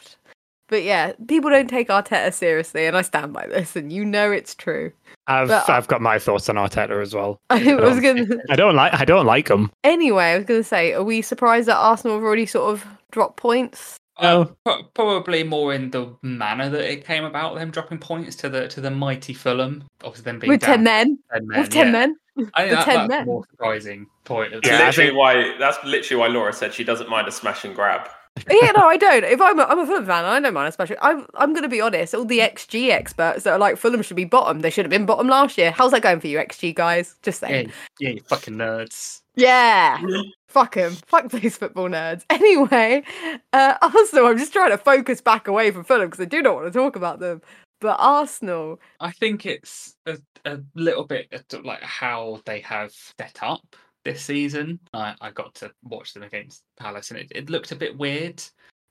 [SPEAKER 1] But yeah, people don't take Arteta seriously, and I stand by this, and you know it's true.
[SPEAKER 3] I've
[SPEAKER 1] But-
[SPEAKER 3] I've got my thoughts on Arteta as well. [LAUGHS]
[SPEAKER 1] I was gonna.
[SPEAKER 3] I don't like I don't like him.
[SPEAKER 1] Anyway, I was gonna say, are we surprised that Arsenal have already sort of dropped points?
[SPEAKER 3] No.
[SPEAKER 6] Pro- Probably more in the manner that it came about, them dropping points to the to the mighty Fulham. Obviously, them being
[SPEAKER 1] With ten men,
[SPEAKER 6] 10 men.
[SPEAKER 1] with ten
[SPEAKER 6] yeah.
[SPEAKER 1] men.
[SPEAKER 6] I think that,
[SPEAKER 1] 10
[SPEAKER 6] that's
[SPEAKER 1] men.
[SPEAKER 6] the more surprising point. Of
[SPEAKER 2] That's
[SPEAKER 3] Yeah, I
[SPEAKER 2] literally why. That's literally why Laura said she doesn't mind a smash and grab.
[SPEAKER 1] yeah, no, I don't. If I'm a, I'm a Fulham fan, I don't mind especially. I'm I'm gonna be honest. All the XG experts that are like Fulham should be bottom. They should have been bottom last year. How's that going for you, XG guys? Just
[SPEAKER 6] yeah,
[SPEAKER 1] saying.
[SPEAKER 6] yeah, you fucking nerds.
[SPEAKER 1] Yeah. [LAUGHS] Fuck him. Fuck these football nerds. [LAUGHS] Anyway, uh, Arsenal, I'm just trying to focus back away from Fulham because I do not want to talk about them. But Arsenal,
[SPEAKER 6] I think it's a, a little bit like how they have set up this season. I, I got to watch them against Palace, and it, it looked a bit weird.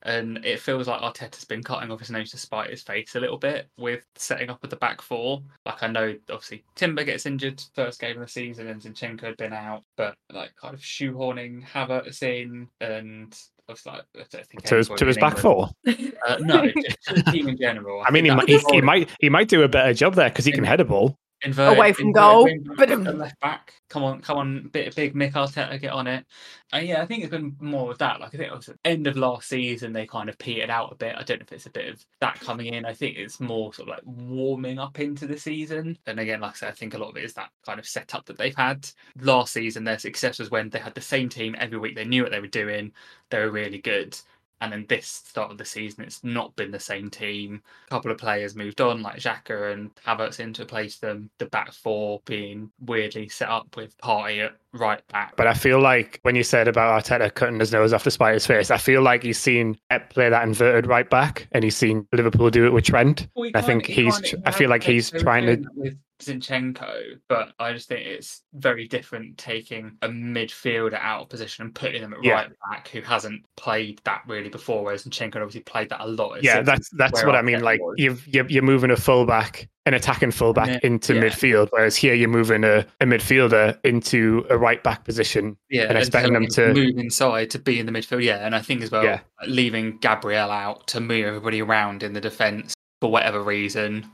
[SPEAKER 6] And it feels like Arteta's been cutting off his nose to spite his face a little bit with setting up at the back four. Like I know, obviously Timber gets injured first game of the season, and Zinchenko had been out, but like kind of shoehorning Havertz in, and like, I
[SPEAKER 3] To his, to his back four. [LAUGHS]
[SPEAKER 6] Uh, no, just to the team in general.
[SPEAKER 3] I mean, he might, he, he might he might do a better job there because he can head a ball.
[SPEAKER 6] Inverted,
[SPEAKER 1] Away from goal, but-
[SPEAKER 6] um, left back. Come on, come on, bit of big Mick Arteta, get on it. And yeah, I think it's been more of that. Like I think it was at the end of last season, they kind of petered out a bit. I don't know if it's a bit of that coming in. I think it's more sort of like warming up into the season. And again, like I said, I think a lot of it is that kind of setup that they've had. Last season, their success was when they had the same team every week. They knew what they were doing. They were really good. And then this start of the season, it's not been the same team. A couple of players moved on, like Xhaka and Havertz in to replace them. The back four being weirdly set up with Partey at right back.
[SPEAKER 3] But I feel like when you said about Arteta cutting his nose off to spite his face, I feel like he's seen Pep play that inverted right back, and he's seen Liverpool do it with Trent.
[SPEAKER 6] Well,
[SPEAKER 3] I think he's. tr- I feel like he's trying to.
[SPEAKER 6] with Zinchenko, but I just think it's very different taking a midfielder out of position and putting them at
[SPEAKER 3] Yeah.
[SPEAKER 6] right back who hasn't played that really before, whereas Zinchenko obviously played that a lot.
[SPEAKER 3] Yeah, that's that's what I mean. Like you've you're, you're moving a fullback an attacking fullback
[SPEAKER 6] Yeah.
[SPEAKER 3] into
[SPEAKER 6] Yeah.
[SPEAKER 3] midfield, whereas here you're moving a, a midfielder into a right back position
[SPEAKER 6] Yeah,
[SPEAKER 3] and expecting them to.
[SPEAKER 6] move inside to be in the midfield. Yeah, and I think as well,
[SPEAKER 3] Yeah.
[SPEAKER 6] leaving Gabriel out to move everybody around in the defence for whatever reason,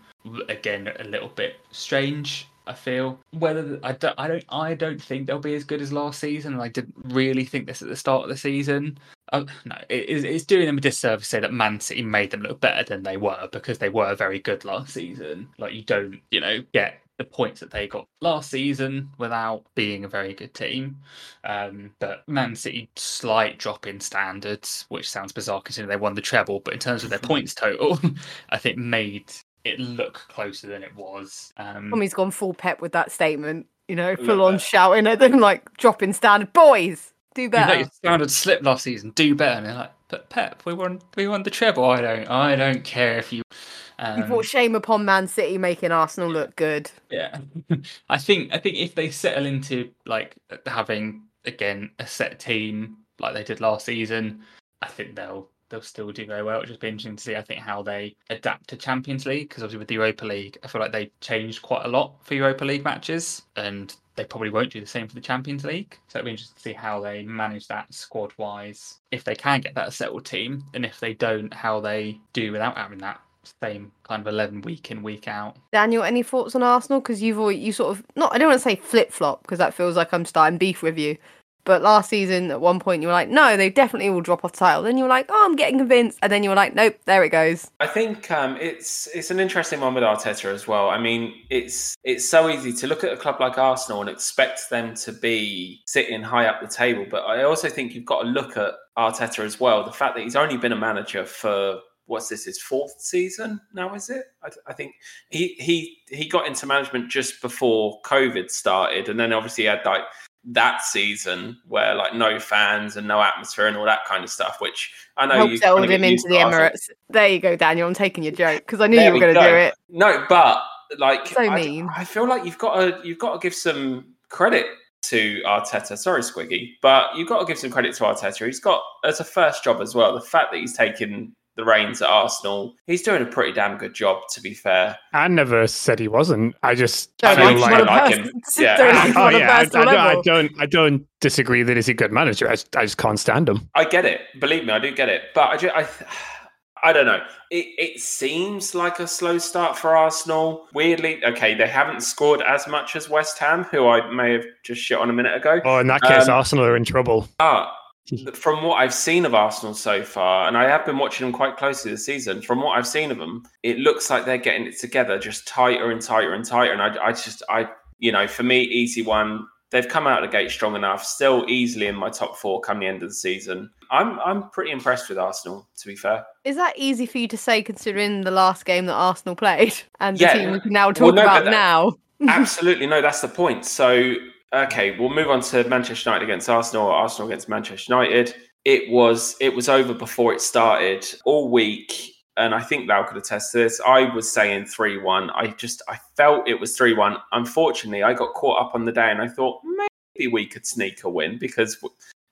[SPEAKER 6] again a little bit strange. I feel whether I don't, I don't, I don't think they'll be as good as last season. I didn't really think this at the start of the season. Oh, no, it, it's- doing them a disservice to say that Man City made them look better than they were because they were very good last season. Like you don't, you know, get the points that they got last season without being a very good team. Um, but Man City slight drop in standards, which sounds bizarre considering they won the treble. But in terms of their [LAUGHS] points total, [LAUGHS] I think made it look closer than it was. Um,
[SPEAKER 1] Tommy's gone full pep with that statement. You know,
[SPEAKER 2] Look
[SPEAKER 1] full on shouting at them, like dropping standard. Boys, do better.
[SPEAKER 6] You let your standard slip last season. Do better. And they're like, but Pep, we won. We won the treble. I don't. I don't care if you.
[SPEAKER 1] You
[SPEAKER 6] Um,
[SPEAKER 1] brought shame upon Man City making Arsenal look good.
[SPEAKER 6] yeah, [LAUGHS] I think. I think if they settle into like having again a set team like they did last season, I think they'll they'll still do very well. It'll just be interesting to see. I think how they adapt to Champions League because obviously with the Europa League, I feel like they changed quite a lot for Europa League matches, and they probably won't do the same for the Champions League. So it'll be interesting to see how they manage that squad wise. If they can get that settled team, and if they don't, how they do without having that same kind of eleven week in week out.
[SPEAKER 1] Daniel, any thoughts on Arsenal? Because you've always, you sort of not. I don't want to say flip flop because that feels like I'm starting beef with you. But last season, at one point, you were like, "No, they definitely will drop off the title." Then you were like, "Oh, I'm getting convinced," and then you were like, "Nope, there it goes."
[SPEAKER 2] I think um, it's it's an interesting one with Arteta as well. I mean, it's it's so easy to look at a club like Arsenal and expect them to be sitting high up the table, but I also think you've got to look at Arteta as well. The fact that he's only been a manager for what's this his fourth season now is it I, I think he he he got into management just before covid started and then obviously he had like that season where like no fans and no atmosphere and all that kind of stuff which i know
[SPEAKER 1] Help
[SPEAKER 2] you kinda
[SPEAKER 1] him into the. Emirates. There you go, Daniel. I'm taking your joke because I knew
[SPEAKER 2] There
[SPEAKER 1] you were
[SPEAKER 2] we
[SPEAKER 1] going to do it.
[SPEAKER 2] No, but like
[SPEAKER 1] So
[SPEAKER 2] I,
[SPEAKER 1] mean.
[SPEAKER 2] I feel like you've got to you've got to give some credit to Arteta. Sorry, Squiggy, but you've got to give some credit to Arteta. He's got as a first job as well. The fact that he's taken the reins at Arsenal, he's doing a pretty damn good job. To be fair,
[SPEAKER 3] I never said he wasn't. I just
[SPEAKER 1] Don't
[SPEAKER 3] feel
[SPEAKER 2] like
[SPEAKER 1] like
[SPEAKER 2] him.
[SPEAKER 1] him
[SPEAKER 3] like.
[SPEAKER 2] him. Yeah.
[SPEAKER 1] don't
[SPEAKER 3] Oh yeah, I, I don't, I don't. I don't disagree that he's a good manager. I just, I just can't stand him.
[SPEAKER 2] I get it. Believe me, I do get it. But I, ju- I, [SIGHS] I don't know. It, it seems like a slow start for Arsenal. Weirdly, okay, they haven't scored as much as West Ham, who I may have just shit on a minute ago.
[SPEAKER 3] Oh, in that case,
[SPEAKER 2] Um,
[SPEAKER 3] Arsenal are in trouble.
[SPEAKER 2] But from what I've seen of Arsenal so far, and I have been watching them quite closely this season, from what I've seen of them, it looks like they're getting it together just tighter and tighter and tighter. And I, I just, I, you know, for me, easy one. They've come out of the gate strong enough, still easily in my top four come the end of the season. I'm, I'm pretty impressed with Arsenal, to be fair.
[SPEAKER 1] Is that easy for you to say considering the last game that Arsenal played and the
[SPEAKER 2] Yeah.
[SPEAKER 1] team we can now
[SPEAKER 2] Well,
[SPEAKER 1] talk
[SPEAKER 2] no,
[SPEAKER 1] about
[SPEAKER 2] that-
[SPEAKER 1] now? [LAUGHS]
[SPEAKER 2] Absolutely, no, that's the point. So, okay, we'll move on to Manchester United against Arsenal, Arsenal against Manchester United. It was it was over before it started all week, and I think Lau could attest to this. I was saying three one. I just I felt it was three one. Unfortunately, I got caught up on the day, and I thought maybe we could sneak a win because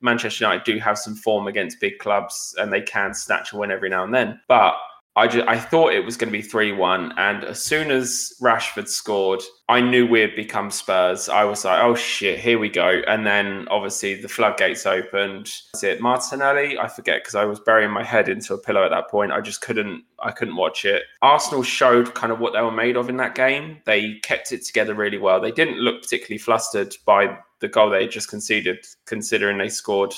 [SPEAKER 2] Manchester United do have some form against big clubs, and they can snatch a win every now and then. But I just, I thought it was going to be 3 1. And as soon as Rashford scored, I knew we had become Spurs. I was like, oh shit, here we go. And then obviously the floodgates opened. Is it Martinelli? I forget because I was burying my head into a pillow at that point. I just couldn't, I couldn't watch it. Arsenal showed kind of what they were made of in that game. They kept it together really well. They didn't look particularly flustered by the goal they just conceded, considering they scored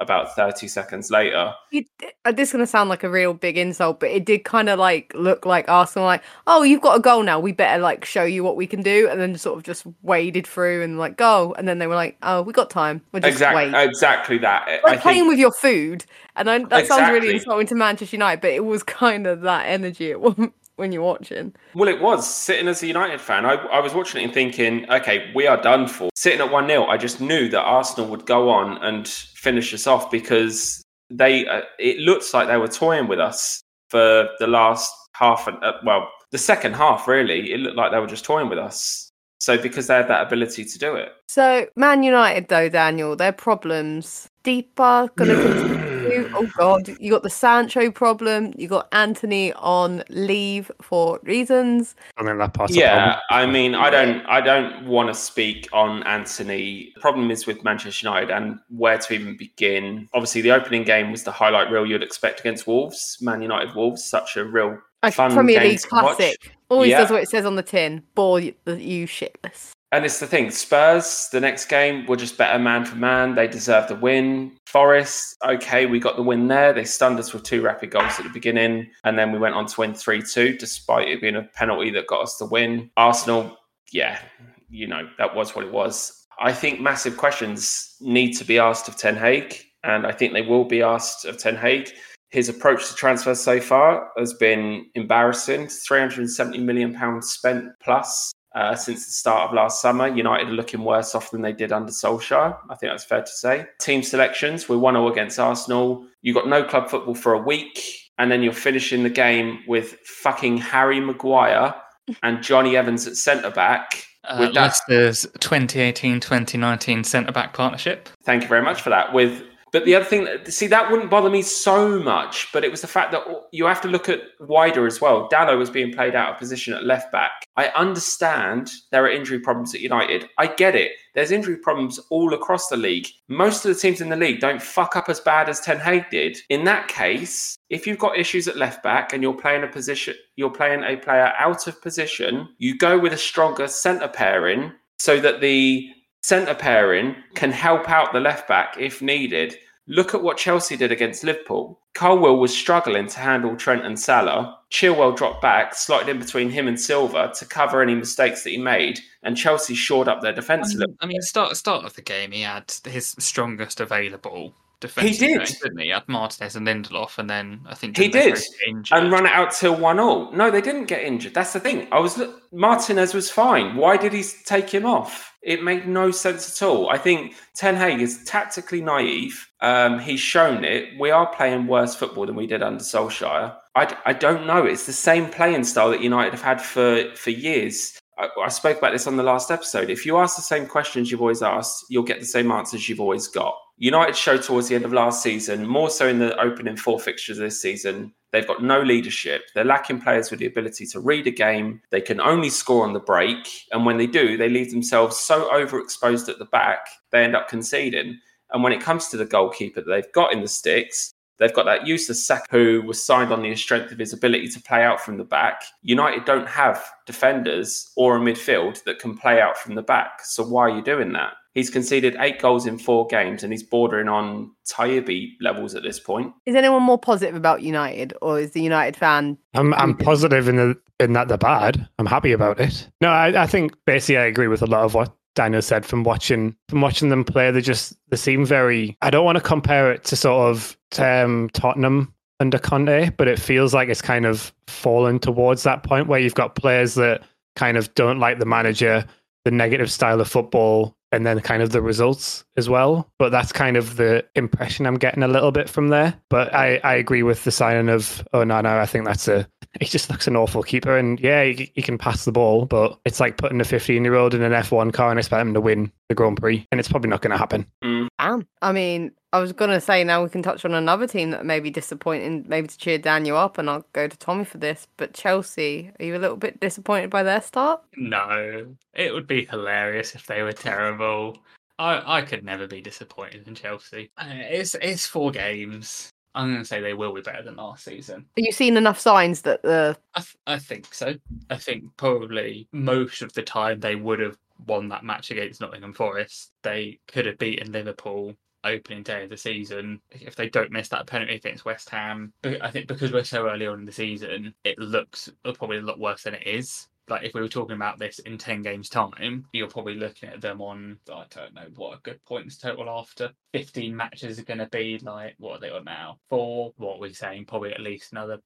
[SPEAKER 2] about 30 seconds later.
[SPEAKER 1] You, uh, this is going to sound like a real big insult, but it did kind of like look like Arsenal, like, oh, you've got a goal now. We better like show you what we can do, and then sort of just waded through and like go, and then they were like, oh, we got time. We'll just
[SPEAKER 2] Exactly,
[SPEAKER 1] wait.
[SPEAKER 2] exactly that. I
[SPEAKER 1] playing
[SPEAKER 2] think-
[SPEAKER 1] with your food, and I, that sounds really
[SPEAKER 2] Exactly.
[SPEAKER 1] insulting to Manchester United, but it was kind of that energy at [LAUGHS] one when you're watching.
[SPEAKER 2] Well, it was sitting as a United fan. I, I was watching it and thinking, okay, we are done for. Sitting at 1 0, I just knew that Arsenal would go on and finish us off because they, uh, it looks like they were toying with us for the last half, and uh, well, the second half, really. It looked like they were just toying with us. So, because they had that ability to do it.
[SPEAKER 1] So Man United, though, Daniel, their problems deeper. Sancho. Oh God, you got the Sancho problem. You got Antony on leave for reasons.
[SPEAKER 3] I think that part's a
[SPEAKER 2] Yeah. I mean, I don't, I don't want to speak on Antony. The problem is with Manchester United and where to even begin. Obviously, the opening game was the highlight reel you'd expect against Wolves, Man United Wolves, such a real
[SPEAKER 1] A
[SPEAKER 2] fun
[SPEAKER 1] Premier
[SPEAKER 2] game
[SPEAKER 1] League
[SPEAKER 2] to watch.
[SPEAKER 1] classic. Always
[SPEAKER 2] Yeah.
[SPEAKER 1] does what it says on the tin. Bore you, you shitless.
[SPEAKER 2] And it's the thing, Spurs, the next game, were just better man for man. They deserved the win. Forest, okay, we got the win there. They stunned us with two rapid goals at the beginning. And then we went on to win 3 2, despite it being a penalty that got us the win. Arsenal, yeah, you know, that was what it was. I think massive questions need to be asked of Ten Hag. And I think they will be asked of Ten Hag. His approach to transfers so far has been embarrassing. £370 million spent plus uh, since the start of last summer. United are looking worse off than they did under Solskjaer. I think that's fair to say. Team selections, we're 1 0 against Arsenal. You got no club football for a week, and then you're finishing the game with fucking Harry Maguire and Jonny Evans at centre back.
[SPEAKER 6] Uh,
[SPEAKER 2] With that-
[SPEAKER 6] Leicester's 2018-2019 centre back partnership.
[SPEAKER 2] Thank you very much for that. With but the other thing, see, that wouldn't bother me so much, but it was the fact that you have to look at wider as well. Dalot was being played out of position at left back. I understand there are injury problems at United. I get it. There's injury problems all across the league. Most of the teams in the league don't fuck up as bad as Ten Hag did. In that case, if you've got issues at left back and you're playing a position, you're playing a player out of position, you go with a stronger centre pairing so that the centre pairing mm. can help out the left back if needed. Look at what Chelsea did against Liverpool. Colwill was struggling to handle Trent and Salah. Chilwell dropped back, slotted in between him and Silva to cover any mistakes that he made, and Chelsea shored up their defence a um, little.
[SPEAKER 6] I mean, start start of the game, he had his strongest available defensive
[SPEAKER 2] did.
[SPEAKER 6] game, didn't he? He had Martinez and Lindelof, and then I think
[SPEAKER 2] He did.
[SPEAKER 6] both get injured?
[SPEAKER 2] and run it out till one all. No, they didn't get injured. That's the thing. I was look, Martinez was fine. Why did he take him off? It made no sense at all. I think Ten Hag is tactically naive. Um, he's shown it. We are playing worse football than we did under Solskjaer. I don't know. It's the same playing style that United have had for for years. I, I spoke about this on the last episode. If you ask the same questions you've always asked, you'll get the same answers you've always got. United showed towards the end of last season, more so in the opening four fixtures this season, they've got no leadership. They're lacking players with the ability to read a game. They can only score on the break. And when they do, they leave themselves so overexposed at the back, they end up conceding. And when it comes to the goalkeeper that they've got in the sticks, They've got that useless Saka who was signed on the strength of his ability to play out from the back. United don't have defenders or a midfield that can play out from the back. So why are you doing that? He's conceded eight goals in four games and he's bordering on Taibi levels at this point.
[SPEAKER 1] Is anyone more positive about United, or is the United fan?
[SPEAKER 3] I'm I'm positive in the in that they're bad. I'm happy about it. No, I, I think basically I agree with a lot of what Daniel said from watching from watching them play. They just they seem very. I don't want to compare it to sort of um, Tottenham under Conte, but it feels like it's kind of fallen towards that point where you've got players that kind of don't like the manager, the negative style of football, and then kind of the results as well. But that's kind of the impression I'm getting a little bit from there. But I, I agree with the signing of oh no no I think that's a he just looks an awful keeper and yeah he, he can pass the ball but it's like putting a 15 year old in an F1 car and expect him to win the Grand Prix and it's probably not going to happen.
[SPEAKER 2] Mm.
[SPEAKER 1] Damn. I mean, I was gonna say now we can touch on another team that may be disappointing, maybe to cheer Daniel up, and I'll go to Tommy for this. But Chelsea, are you a little bit disappointed by their start?
[SPEAKER 6] No, it would be hilarious if they were terrible. I I could never be disappointed in Chelsea. Uh, It's it's four games. I'm going to say they will be better than last season.
[SPEAKER 1] Are you seeing enough signs that the
[SPEAKER 6] I, th- I think so. I think probably most of the time they would have won that match against Nottingham Forest. They could have beaten Liverpool opening day of the season if they don't miss that penalty against West Ham. I think because we're so early on in the season, it looks uh, probably a lot worse than it is. Like if we were talking about this in ten games time, you're probably looking at them on I don't know what a good points total after fifteen matches are going to be. Like what are they on now? Four. What are we saying? Probably at least another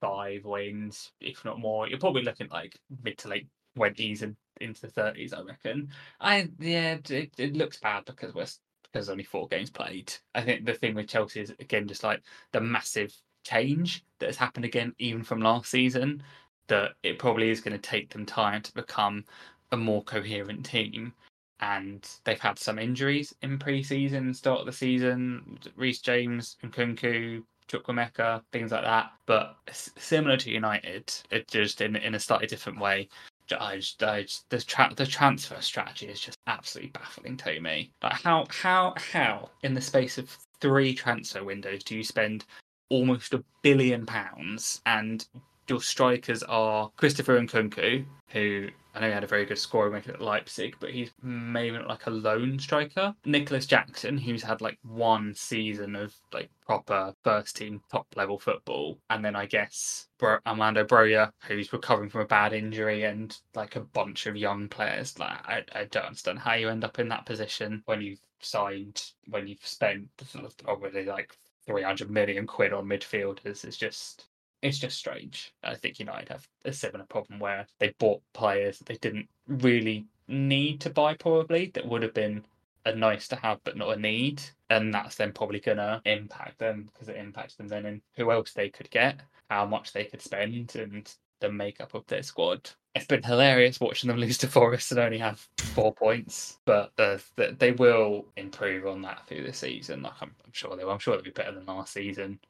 [SPEAKER 6] five wins, if not more. You're probably looking like mid to late twenties and into the thirties, I reckon. I yeah, it, it looks bad because we're there's only four games played. I think the thing with Chelsea is again just like the massive change that has happened again, even from last season. That it probably is going to take them time to become a more coherent team. and they've had some injuries in pre-season, start of the season. Reece James and Nkunku, Chukwuemeka, things like that. But similar to United, it just in in a slightly different way. I just, I just, the tra- the transfer strategy is just absolutely baffling to me. Like how how how in the space of three transfer windows do you spend almost a billion pounds and your strikers are Christopher Nkunku, who I know he had a very good scoring record at Leipzig, but he's maybe not like a lone striker. Nicolas Jackson, who's had like one season of like proper first team top level football, and then I guess Bro- Armando Broja, who's recovering from a bad injury, and like a bunch of young players. Like I, I don't understand how you end up in that position when you've signed, when you've spent already oh, like 300 million quid on midfielders. It's just it's just strange. I think United have a similar problem where they bought players that they didn't really need to buy, probably that would have been a nice to have but not a need, and that's then probably gonna impact them because it impacts them then in who else they could get, how much they could spend, and the makeup of their squad. It's been hilarious watching them [LAUGHS] lose to Forest and only have four points, but the, they will improve on that through the season. Like I'm, I'm sure they will. I'm sure they'll be better than last season.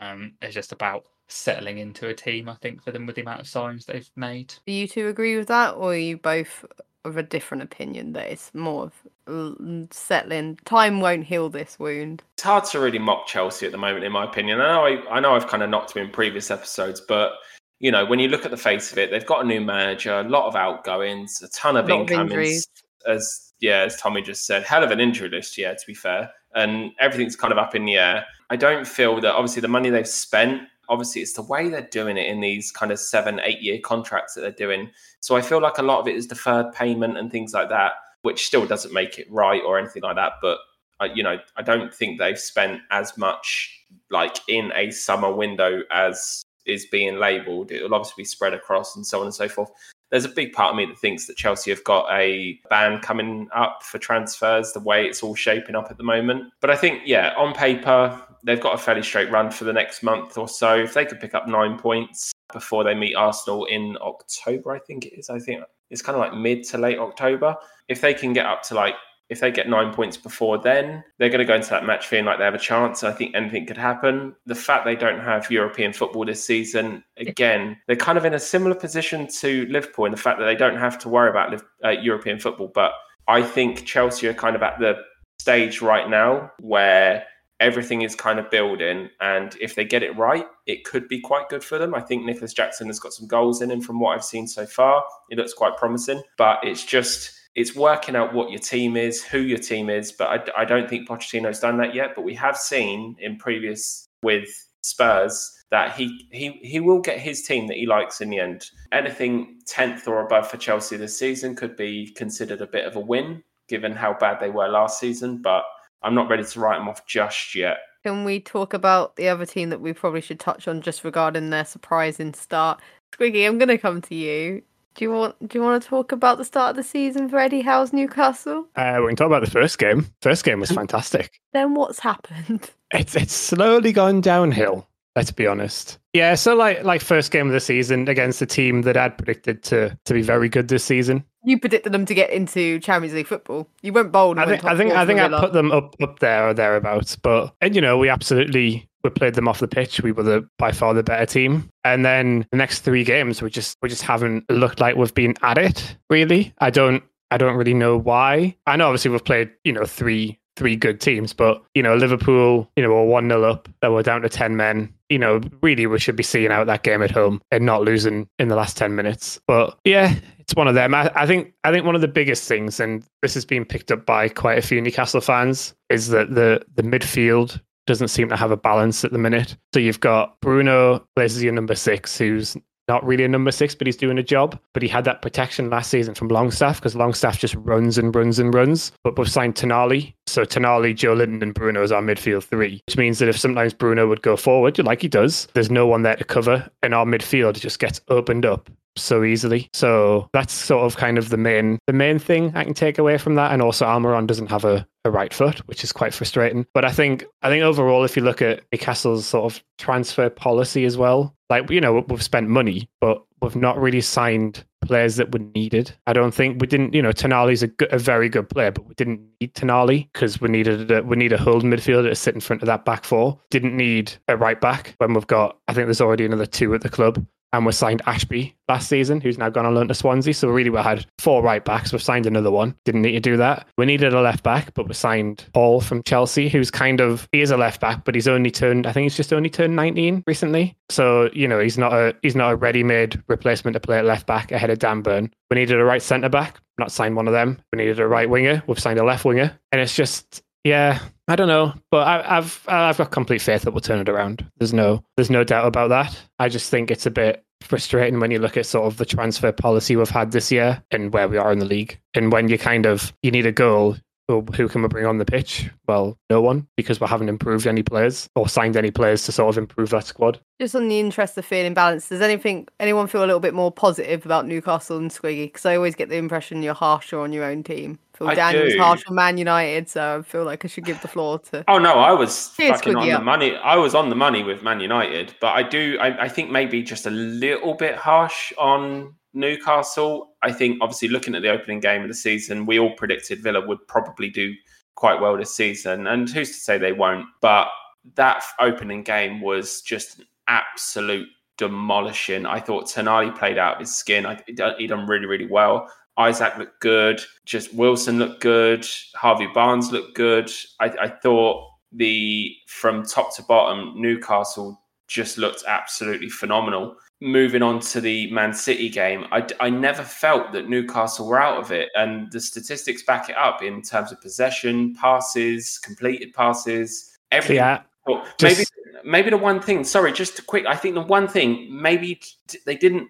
[SPEAKER 6] Um, it's just about settling into a team, I think, for them with the amount of signs they've made.
[SPEAKER 1] Do you two agree with that, or are you both of a different opinion that it's more of settling? Time won't heal this wound.
[SPEAKER 2] It's hard to really mock Chelsea at the moment, in my opinion. I know I, I know I've kind of knocked them in previous episodes, but you know, when you look at the face of it, they've got a new manager, a lot of outgoings, a ton of incomings. As yeah, as Tommy just said, hell of an injury list. Yeah, to be fair, and everything's kind of up in the air. I don't feel that obviously the money they've spent obviously it's the way they're doing it in these kind of seven, eight year contracts that they're doing. So I feel like a lot of it is deferred payment and things like that, which still doesn't make it right or anything like that. But uh, you know, I don't think they've spent as much like in a summer window as is being labelled. It will obviously be spread across and so on and so forth. There's a big part of me that thinks that Chelsea have got a ban coming up for transfers, the way it's all shaping up at the moment. But I think, yeah, on paper, they've got a fairly straight run for the next month or so. If they could pick up nine points before they meet Arsenal in October, I think it is. I think it's kind of like mid to late October. If they can get up to like if they get nine points before then, they're going to go into that match feeling like they have a chance. I think anything could happen. The fact they don't have European football this season, again, they're kind of in a similar position to Liverpool in the fact that they don't have to worry about uh, European football. But I think Chelsea are kind of at the stage right now where everything is kind of building. And if they get it right, it could be quite good for them. I think Nicolas Jackson has got some goals in him from what I've seen so far. It looks quite promising, but it's just. It's working out what your team is, who your team is, but I, I don't think Pochettino's done that yet. But we have seen in previous with Spurs that he he he will get his team that he likes in the end. Anything tenth or above for Chelsea this season could be considered a bit of a win, given how bad they were last season. But I'm not ready to write them off just yet.
[SPEAKER 1] Can we talk about the other team that we probably should touch on just regarding their surprising start? Squiggy, I'm going to come to you. Do you want Do you want to talk about the start of the season for Eddie Howe's Newcastle?
[SPEAKER 3] Uh, we can talk about the first game. First game was fantastic.
[SPEAKER 1] then what's happened?
[SPEAKER 3] It's it's slowly gone downhill. Let's be honest. Yeah, so like like first game of the season against a team that I'd predicted to to be very good this season.
[SPEAKER 1] You predicted them to get into Champions League football. You went bold.
[SPEAKER 3] I think I think I think I put them up up there or thereabouts. But and you know we absolutely we played them off the pitch. We were the by far the better team. And then the next three games we just we just haven't looked like we've been at it. Really, I don't I don't really know why. I know obviously we've played you know three three good teams, but you know, Liverpool, you know, were one 0 up, they were down to ten men. You know, really we should be seeing out that game at home and not losing in the last ten minutes. But yeah, it's one of them. I, I think I think one of the biggest things, and this has been picked up by quite a few Newcastle fans, is that the the midfield doesn't seem to have a balance at the minute. So you've got Bruno plays your number six, who's not really a number six, but he's doing a job. But he had that protection last season from Longstaff because Longstaff just runs and runs and runs. But we've signed Tonali. So Tonali, Joelinton, and Bruno is our midfield three, which means that if sometimes Bruno would go forward, like he does, there's no one there to cover, and our midfield just gets opened up so easily. So that's sort of kind of the main the main thing I can take away from that. And also Almiron doesn't have a, a right foot, which is quite frustrating. But I think I think overall, if you look at Newcastle's sort of transfer policy as well, like you know we've spent money, but we've not really signed players that were needed. I don't think we didn't. You know, Tonali's a, a very good player, but we didn't need Tonali because we needed a, we need a holding midfielder to sit in front of that back four. Didn't need a right back when we've got. I think there's already another two at the club and we signed Ashby last season, who's now gone on loan to Swansea. So really, we had four right backs. We've signed another one. Didn't need to do that. We needed a left back, but we signed Hall from Chelsea, who's kind of he is a left back, but he's only turned. I think he's just only turned 19 recently. So you know, he's not a he's not a ready-made replacement to play at left back ahead of Dan Burn. We needed a right centre back. Not signed one of them. We needed a right winger. We've signed a left winger, and it's just yeah, I don't know, but I, I've I've got complete faith that we'll turn it around. There's no there's no doubt about that. I just think it's a bit frustrating when you look at sort of the transfer policy we've had this year and where we are in the league, and when you kind of you need a goal. Who who can we bring on the pitch? Well, no one, because we haven't improved any players or signed any players to sort of improve that squad.
[SPEAKER 1] Just on the interest of feeling balanced, does anything anyone feel a little bit more positive about Newcastle and Squiggy? Because I always get the impression you're harsher on your own team. Phil
[SPEAKER 2] I
[SPEAKER 1] Daniels
[SPEAKER 2] do.
[SPEAKER 1] harsh on Man United, so I feel like I should give the floor to.
[SPEAKER 2] Oh no, I was [LAUGHS] fucking on the money. I was on the money with Man United, but I do. I, I think maybe just a little bit harsh on Newcastle. I think obviously looking at the opening game of the season, we all predicted Villa would probably do quite well this season, and who's to say they won't? But that opening game was just an absolute demolishing. I thought Tonali played out of his skin. I, he done really, really well. Isak looked good. Just Wilson looked good. Harvey Barnes looked good. I, I thought the from top to bottom, Newcastle just looked absolutely phenomenal. Moving on to the Man City game, I, I never felt that Newcastle were out of it, and the statistics back it up in terms of possession, passes, completed passes, everything.
[SPEAKER 3] yeah,
[SPEAKER 2] Well,
[SPEAKER 3] Just-
[SPEAKER 2] maybe maybe the one thing. Sorry, just a quick. I think the one thing maybe they didn't.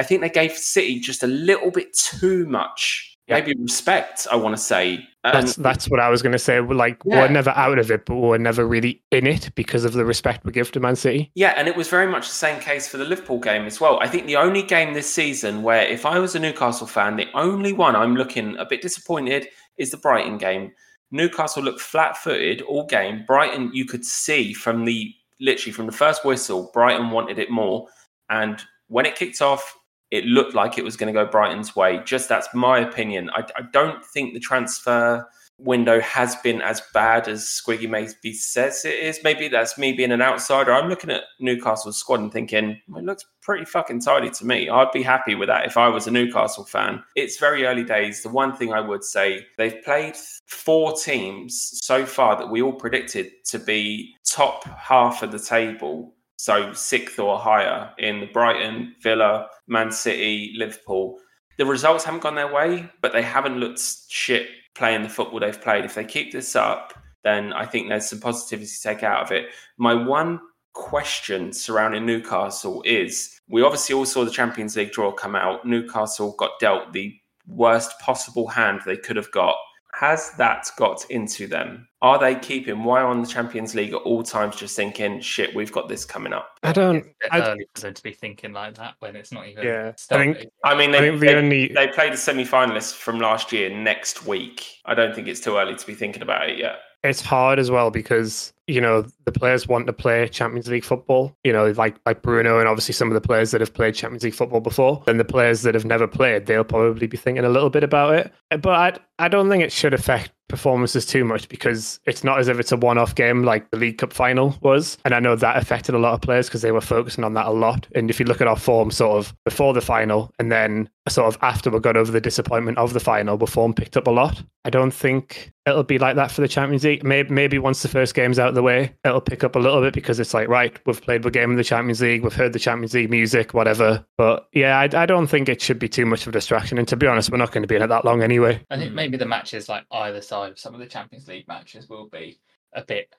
[SPEAKER 2] I think they gave City just a little bit too much. Maybe respect. I want to say. And-
[SPEAKER 3] that's that's what I was going to say. We're Like
[SPEAKER 2] Yeah.
[SPEAKER 3] we're never out of it, but we're never really in it because of the respect we give to Man City.
[SPEAKER 2] Yeah, and it was very much the same case for the Liverpool game as well. I think the only game this season where, if I was a Newcastle fan, the only one I'm looking a bit disappointed is the Brighton game. Newcastle looked flat footed all game. Brighton, you could see from the literally from the first whistle, Brighton wanted it more. And when it kicked off, it looked like it was going to go Brighton's way. Just that's my opinion. I, I don't think the transfer window has been as bad as Squiggy maybe says it is. Maybe that's me being an outsider. I'm looking at Newcastle's squad and thinking, it looks pretty fucking tidy to me. I'd be happy with that if I was a Newcastle fan. It's very early days. The one thing I would say, they've played four teams so far that we all predicted to be top half of the table. So sixth or higher in the Brighton, Villa, Man City, Liverpool. The results haven't gone their way, but they haven't looked shit playing the football they've played. If they keep this up, then I think there's some positivity to take out of it. My one question surrounding Newcastle is we obviously all saw the Champions League draw come out. Newcastle got dealt the worst possible hand they could have got. Has that got into them? Are they keeping why on the Champions League at all times just thinking, shit, we've got this coming up?
[SPEAKER 3] I don't.
[SPEAKER 6] It's a bit
[SPEAKER 3] I,
[SPEAKER 6] early for them to be thinking like that when it's not even.
[SPEAKER 3] Yeah, I think-
[SPEAKER 2] I mean,
[SPEAKER 3] I
[SPEAKER 2] they,
[SPEAKER 3] think the
[SPEAKER 2] they,
[SPEAKER 3] only
[SPEAKER 2] they play the semi finalists from last year next week. I don't think it's too early to be thinking about it yet.
[SPEAKER 3] it's hard as well because you know the players want to play Champions League football. You know, like like Bruno and obviously some of the players that have played Champions League football before. And the players that have never played, they'll probably be thinking a little bit about it. But I I don't think it should affect performances too much because it's not as if it's a one-off game like the League Cup final was. And I know that affected a lot of players because they were focusing on that a lot. And if you look at our form sort of before the final and then sort of after we got over the disappointment of the final, the form picked up a lot. I don't think it'll be like that for the Champions League. Maybe, maybe once the first game's out the way, it'll pick up a little bit because it's like, right, we've played the game in the Champions League, we've heard the Champions League music, whatever. But yeah, I, I don't think it should be too much of a distraction. And to be honest, we're not going to be in it that long anyway.
[SPEAKER 6] I think maybe the matches like either side of some of the Champions League matches will be a bit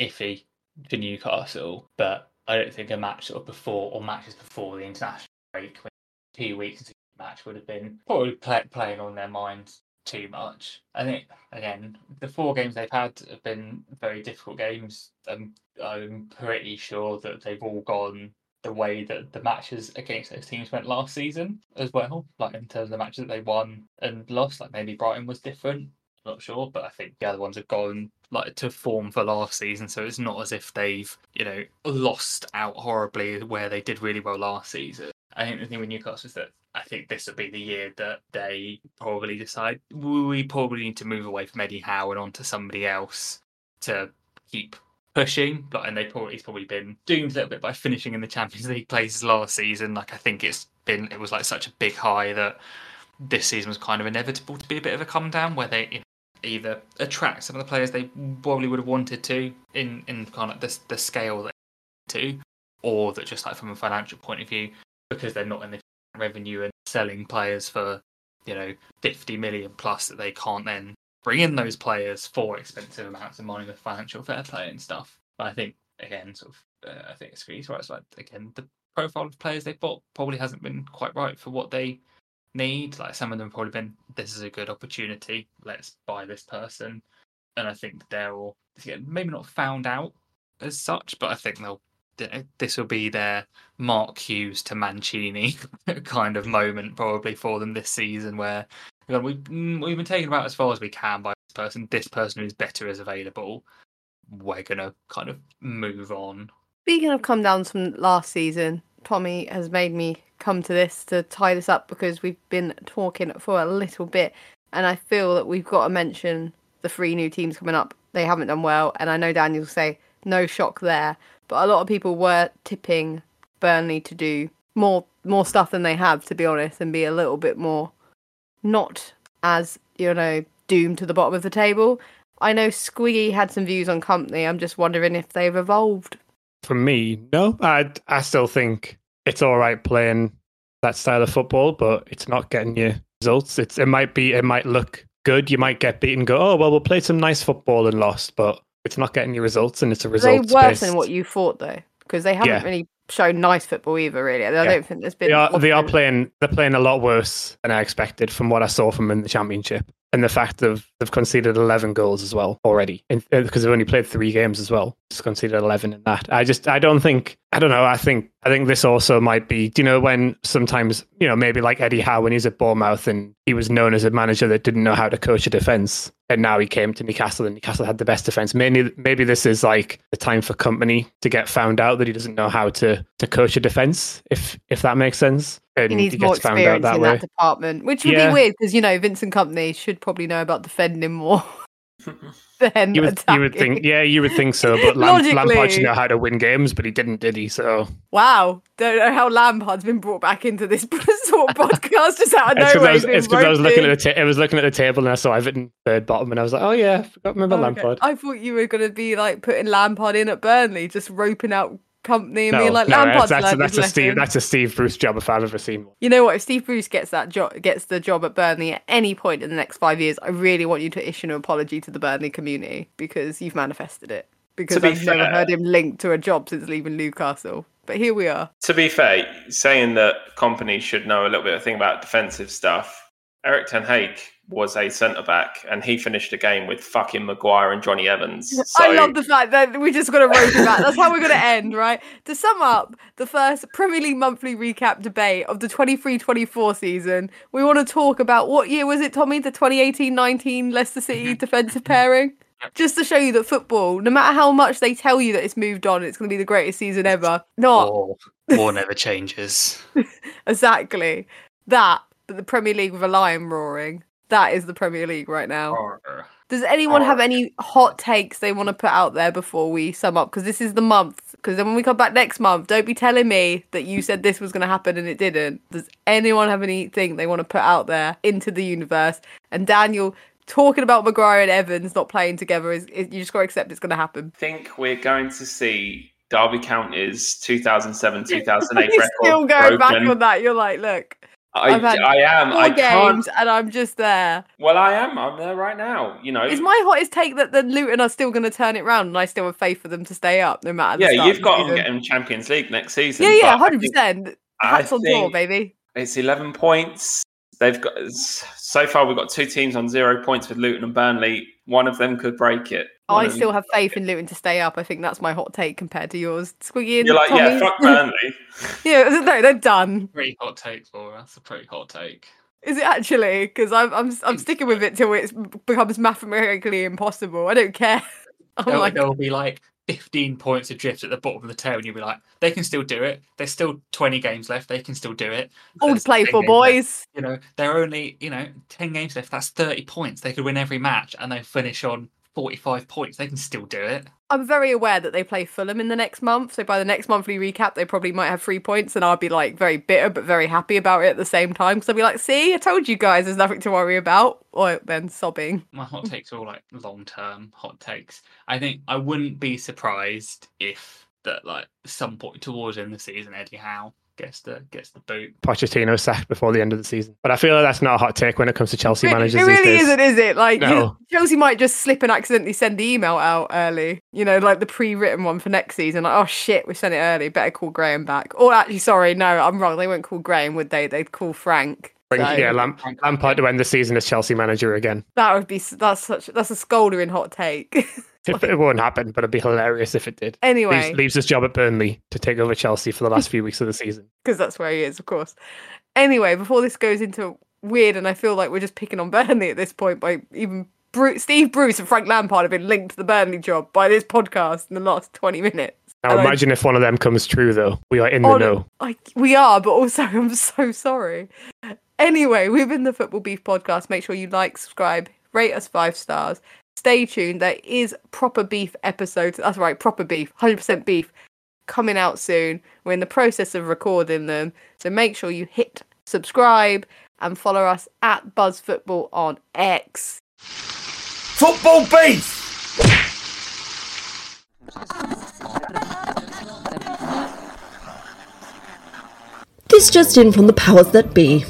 [SPEAKER 6] iffy for Newcastle, but I don't think a match sort of before or matches before the international break, when two weeks into the match would have been probably play, playing on their minds too much. I think again the four games they've had have been very difficult games. Um, I'm pretty sure that they've all gone the way that the matches against those teams went last season as well. Like in terms of the matches that they won and lost, like maybe Brighton was different. Not sure, but I think the other ones have gone like to form for last season, so it's not as if they've you know lost out horribly where they did really well last season. I think the thing with Newcastle is that I think this will be the year that they probably decide we probably need to move away from Eddie Howe and onto somebody else to keep pushing. But and they probably he's probably been doomed a little bit by finishing in the Champions League places last season. Like I think it's been it was like such a big high that this season was kind of inevitable to be a bit of a come down where they you know, either attract some of the players they probably would have wanted to in in kind of the the scale that to, or that just like from a financial point of view because they're not in the revenue and selling players for you know 50 million plus that they can't then bring in those players for expensive amounts of money with financial fair play and stuff. But I think again, sort of, uh, I think it's really right. It's like again, the profile of players they've bought probably hasn't been quite right for what they need. Like some of them probably been, this is a good opportunity. Let's buy this person. And I think they're all maybe not found out as such, but I think they'll this will be their Mark Hughes to Mancini [LAUGHS] kind of moment probably for them this season, where we've mm, we've been taken about as far as we can by this person. This person who's better is available. We're gonna kind of move on.
[SPEAKER 1] Speaking of come downs from last season, Tommy has made me come to this to tie this up because we've been talking for a little bit, and I feel that we've got to mention the three new teams coming up. They haven't done well, and I know Daniel will say no shock there, but a lot of people were tipping Burnley to do more more stuff than they have, to be honest, and be a little bit more not as you know doomed to the bottom of the table. I know Squiggy had some views on Kompany. I'm just wondering if they've evolved.
[SPEAKER 3] For me, no. I I still think it's all right playing that style of football, but it's not getting you results. It's it might be it might look good. You might get beaten. Go oh well, we'll play some nice football and lost, but it's not getting you results, and it's a result.
[SPEAKER 1] They worse than what you thought though, because they haven't yeah. really shown nice football either. Really, I yeah. don't think there's been.
[SPEAKER 3] They are, they are playing. They're playing a lot worse than I expected from what I saw from them in the championship and the fact that they've conceded 11 goals as well already uh, because they've only played three games as well just conceded 11 in that i just i don't think i don't know i think i think this also might be do you know when sometimes you know maybe like eddie howe when he's at bournemouth and he was known as a manager that didn't know how to coach a defense and now he came to newcastle and newcastle had the best defense maybe maybe this is like the time for Kompany to get found out that he doesn't know how to to coach a defense if if that makes sense And
[SPEAKER 1] he needs more experience that in way. that department, which would yeah. be weird because you know Vincent Kompany should probably know about defending more [LAUGHS] [LAUGHS] than
[SPEAKER 3] you would, you would, think, yeah, you would think so. But Lam- [LAUGHS] Lampard should know how to win games, but he didn't, did he? So
[SPEAKER 1] wow, don't know how Lampard's been brought back into this [LAUGHS] sort of podcast just out of nowhere.
[SPEAKER 3] It's because I, I was looking at the ta- I was looking at the table and I saw Everton third bottom, and I was like, oh yeah, I forgot remember oh, Lampard.
[SPEAKER 1] I thought you were going to be like putting Lampard in at Burnley, just roping out Kompany and no, being like no, Lampard's
[SPEAKER 3] that's, that's, that's a Steve that's a Steve Bruce job if I've ever seen one.
[SPEAKER 1] You know what? If Steve Bruce gets that job gets the job at Burnley at any point in the next five years, I really want you to issue an apology to the Burnley community because you've manifested it. Because I've fair, never heard him linked to a job since leaving Newcastle. But here we are.
[SPEAKER 2] To be fair, saying that companies should know a little bit of thing about defensive stuff, Erik Ten Hag was a centre back, and he finished the game with fucking Maguire and Jonny Evans. [LAUGHS] So...
[SPEAKER 1] I love the fact that we just got to rope him out. That's how we're going to end, right? To sum up the first Premier League monthly recap debate of the 23-24 season, we want to talk about what year was it, Tommy? The 2018-19 Leicester City [LAUGHS] defensive pairing. Just to show you that football, no matter how much they tell you that it's moved on, it's going to be the greatest season ever. Not.
[SPEAKER 6] War, war never changes. [LAUGHS]
[SPEAKER 1] exactly. That, but the Premier League with a lion roaring that is the Premier League right now. Does anyone have any hot takes they want to put out there before we sum up? Because this is the month. Because then when we come back next month, don't be telling me that you said this was going to happen and it didn't. Does anyone have anything they want to put out there into the universe? And Daniel, talking about Maguire and Evans not playing together is, is you just got to accept it's going to happen.
[SPEAKER 2] I think we're going to see Derby County's 2007 2008 [LAUGHS] record.
[SPEAKER 1] Still going broken. back on that. You're like, look.
[SPEAKER 2] I, I am.
[SPEAKER 1] Four
[SPEAKER 2] I
[SPEAKER 1] games, can't... and I'm just there.
[SPEAKER 2] Well, I am. I'm there right now. You know,
[SPEAKER 1] is my hottest take that the Luton are still going to turn it around, and I still have faith for them to stay up, no matter.
[SPEAKER 2] Yeah, you've got to get them Champions League next season.
[SPEAKER 1] Yeah, yeah, hundred percent. Hats on door, baby.
[SPEAKER 2] It's eleven points. They've got so far. We've got two teams on zero points with Luton and Burnley. One of them could break it.
[SPEAKER 1] I still have faith in Luton to stay up. I think that's my hot take compared to yours. Squiggy and
[SPEAKER 2] You're like,
[SPEAKER 1] Tommy's.
[SPEAKER 2] yeah, fuck Burnley. [LAUGHS]
[SPEAKER 1] yeah, [LAUGHS] no, they're done.
[SPEAKER 6] Pretty hot take, Laura. That's a pretty hot take.
[SPEAKER 1] Is it actually? Because I'm I'm I'm sticking with it till it becomes mathematically impossible. I don't care. [LAUGHS]
[SPEAKER 6] I'm there'll, like, there'll be like 15 points adrift at the bottom of the tail, and you'll be like, they can still do it. There's still 20 games left. They can still do it.
[SPEAKER 1] All to play for,
[SPEAKER 6] games left.
[SPEAKER 1] boys.
[SPEAKER 6] You know, they're only, you know, 10 games left. That's 30 points. They could win every match and they finish on 45 points. They can still do it.
[SPEAKER 1] I'm very aware that they play Fulham in the next month, so by the next monthly recap, they probably might have three points, and I'll be like very bitter but very happy about it at the same time. Because I'll be like, "See, I told you guys, there's nothing to worry about." Or then sobbing.
[SPEAKER 6] My hot takes are all like long term hot takes. I think I wouldn't be surprised if that like some point towards of the season, Eddie Howe gets the gets the boot.
[SPEAKER 3] Pochettino sacked before the end of the season. But I feel like that's not a hot take when it comes to Chelsea
[SPEAKER 1] It-
[SPEAKER 3] managers
[SPEAKER 1] it
[SPEAKER 3] these
[SPEAKER 1] really
[SPEAKER 3] days.
[SPEAKER 1] isn't, is it? Like
[SPEAKER 3] No. [LAUGHS]
[SPEAKER 1] Chelsea might just slip and accidentally send the email out early. You know, like the pre-written one for next season. Like, oh shit, we sent it early. Better call Graham back. Or actually, sorry, no, I'm wrong. They won't call Graham, would they? They'd call Frank.
[SPEAKER 3] Bring-
[SPEAKER 1] So-
[SPEAKER 3] yeah, Lam- Lampard to end the season as Chelsea manager again.
[SPEAKER 1] That would be that's such that's a scoldering hot take. [LAUGHS]
[SPEAKER 3] It, it won't happen, but it'd be hilarious if it did.
[SPEAKER 1] anyway,
[SPEAKER 3] Leaves, leaves his job at Burnley to take over Chelsea for the last few weeks of the season.
[SPEAKER 1] because that's where he is, of course. Anyway, before this goes into weird, and I feel like we're just picking on Burnley at this point by even Bru- Steve Bruce and Frank Lampard have been linked to the Burnley job by this podcast in the last twenty minutes.
[SPEAKER 3] Now
[SPEAKER 1] And I-
[SPEAKER 3] imagine if one of them comes true, though. We are in the
[SPEAKER 1] Oh,
[SPEAKER 3] know.
[SPEAKER 1] I, we are, but also [LAUGHS] I'm so sorry. Anyway, we've been the Football Beef podcast. Make sure you like, subscribe, rate us five stars. Stay tuned. There is proper beef episodes. That's right, proper beef, 100% beef coming out soon. We're in the process of recording them. So make sure you hit subscribe and follow us at Buzz Football on X.
[SPEAKER 4] Football Beef!
[SPEAKER 5] This just in from the powers that be.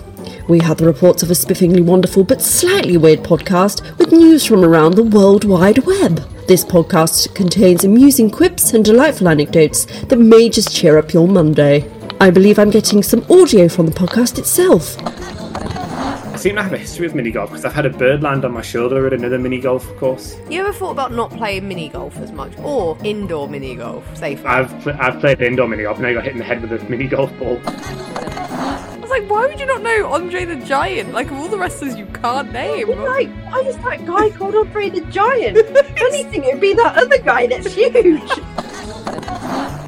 [SPEAKER 5] We had the reports of a spiffingly wonderful but slightly weird podcast with news from around the World Wide Web. This podcast contains amusing quips and delightful anecdotes that may just cheer up your Monday. I believe I'm getting some audio from the podcast itself.
[SPEAKER 3] I seem to have a history with mini golf because I've had a bird land on my shoulder at another mini golf course.
[SPEAKER 1] You ever thought about not playing mini golf as much or indoor mini golf safely?
[SPEAKER 3] I've pl- I've played indoor mini golf and I got hit in the head with a mini golf ball.
[SPEAKER 1] I was like, why would you not know Andre the Giant? Like, of all the wrestlers you can't name.
[SPEAKER 7] Like, why is that guy called Andre the Giant? [LAUGHS] If anything, it'd be that other guy that's huge.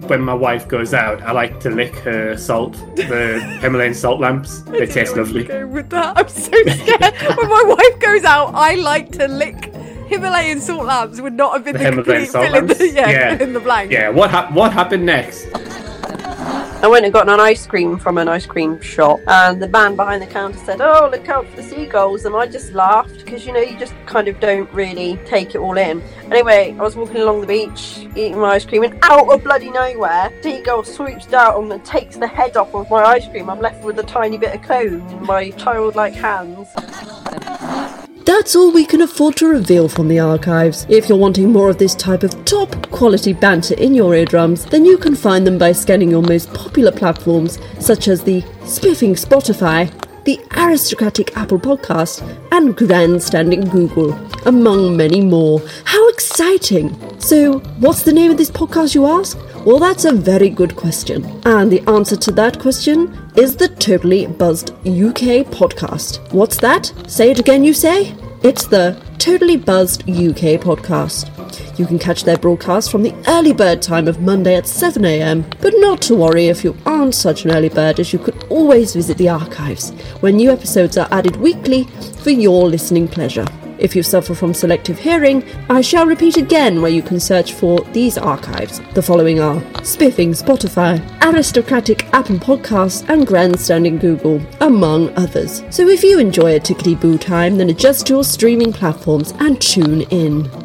[SPEAKER 3] When my wife goes out, I like to lick her salt, the Himalayan salt lamps. They taste lovely.
[SPEAKER 1] Go with that. I'm so scared. [LAUGHS] when my wife goes out, I like to lick Himalayan salt lamps. Would not have been
[SPEAKER 3] The
[SPEAKER 1] the,
[SPEAKER 3] Himalayan
[SPEAKER 1] complete
[SPEAKER 3] salt
[SPEAKER 1] fill in the,
[SPEAKER 3] lamps? [LAUGHS]
[SPEAKER 1] yeah,
[SPEAKER 3] Yeah.
[SPEAKER 1] in the blank.
[SPEAKER 3] Yeah, what hap- what happened next?
[SPEAKER 7] I went and got an ice cream from an ice cream shop, and the man behind the counter said, "Oh, look out for the seagulls," and I just laughed because you know you just kind of don't really take it all in. Anyway, I was walking along the beach eating my ice cream, and out of bloody nowhere, seagull swoops down and takes the head off of my ice cream. I'm left with a tiny bit of cone in my childlike hands.
[SPEAKER 5] That's all we can afford to reveal from the archives. If you're wanting more of this type of top quality banter in your eardrums, then you can find them by scanning your most popular platforms such as the spiffing Spotify, the aristocratic Apple Podcast, and grandstanding Google, among many more. How exciting! So, what's the name of this podcast, you ask? Well, that's a very good question. And the answer to that question is the Totally Buzzed UK podcast. What's that? Say it again, you say? It's the Totally Buzzed UK podcast. You can catch their broadcast from the early bird time of Monday at 7am, but not to worry if you aren't such an early bird, as you could always visit the archives, where new episodes are added weekly for your listening pleasure. If you suffer from selective hearing, I shall repeat again where you can search for these archives. The following are Spiffing Spotify, Aristocratic Apple Podcasts, and Grandstanding Google, among others. So if you enjoy a tickety boo time, then adjust your streaming platforms and tune in.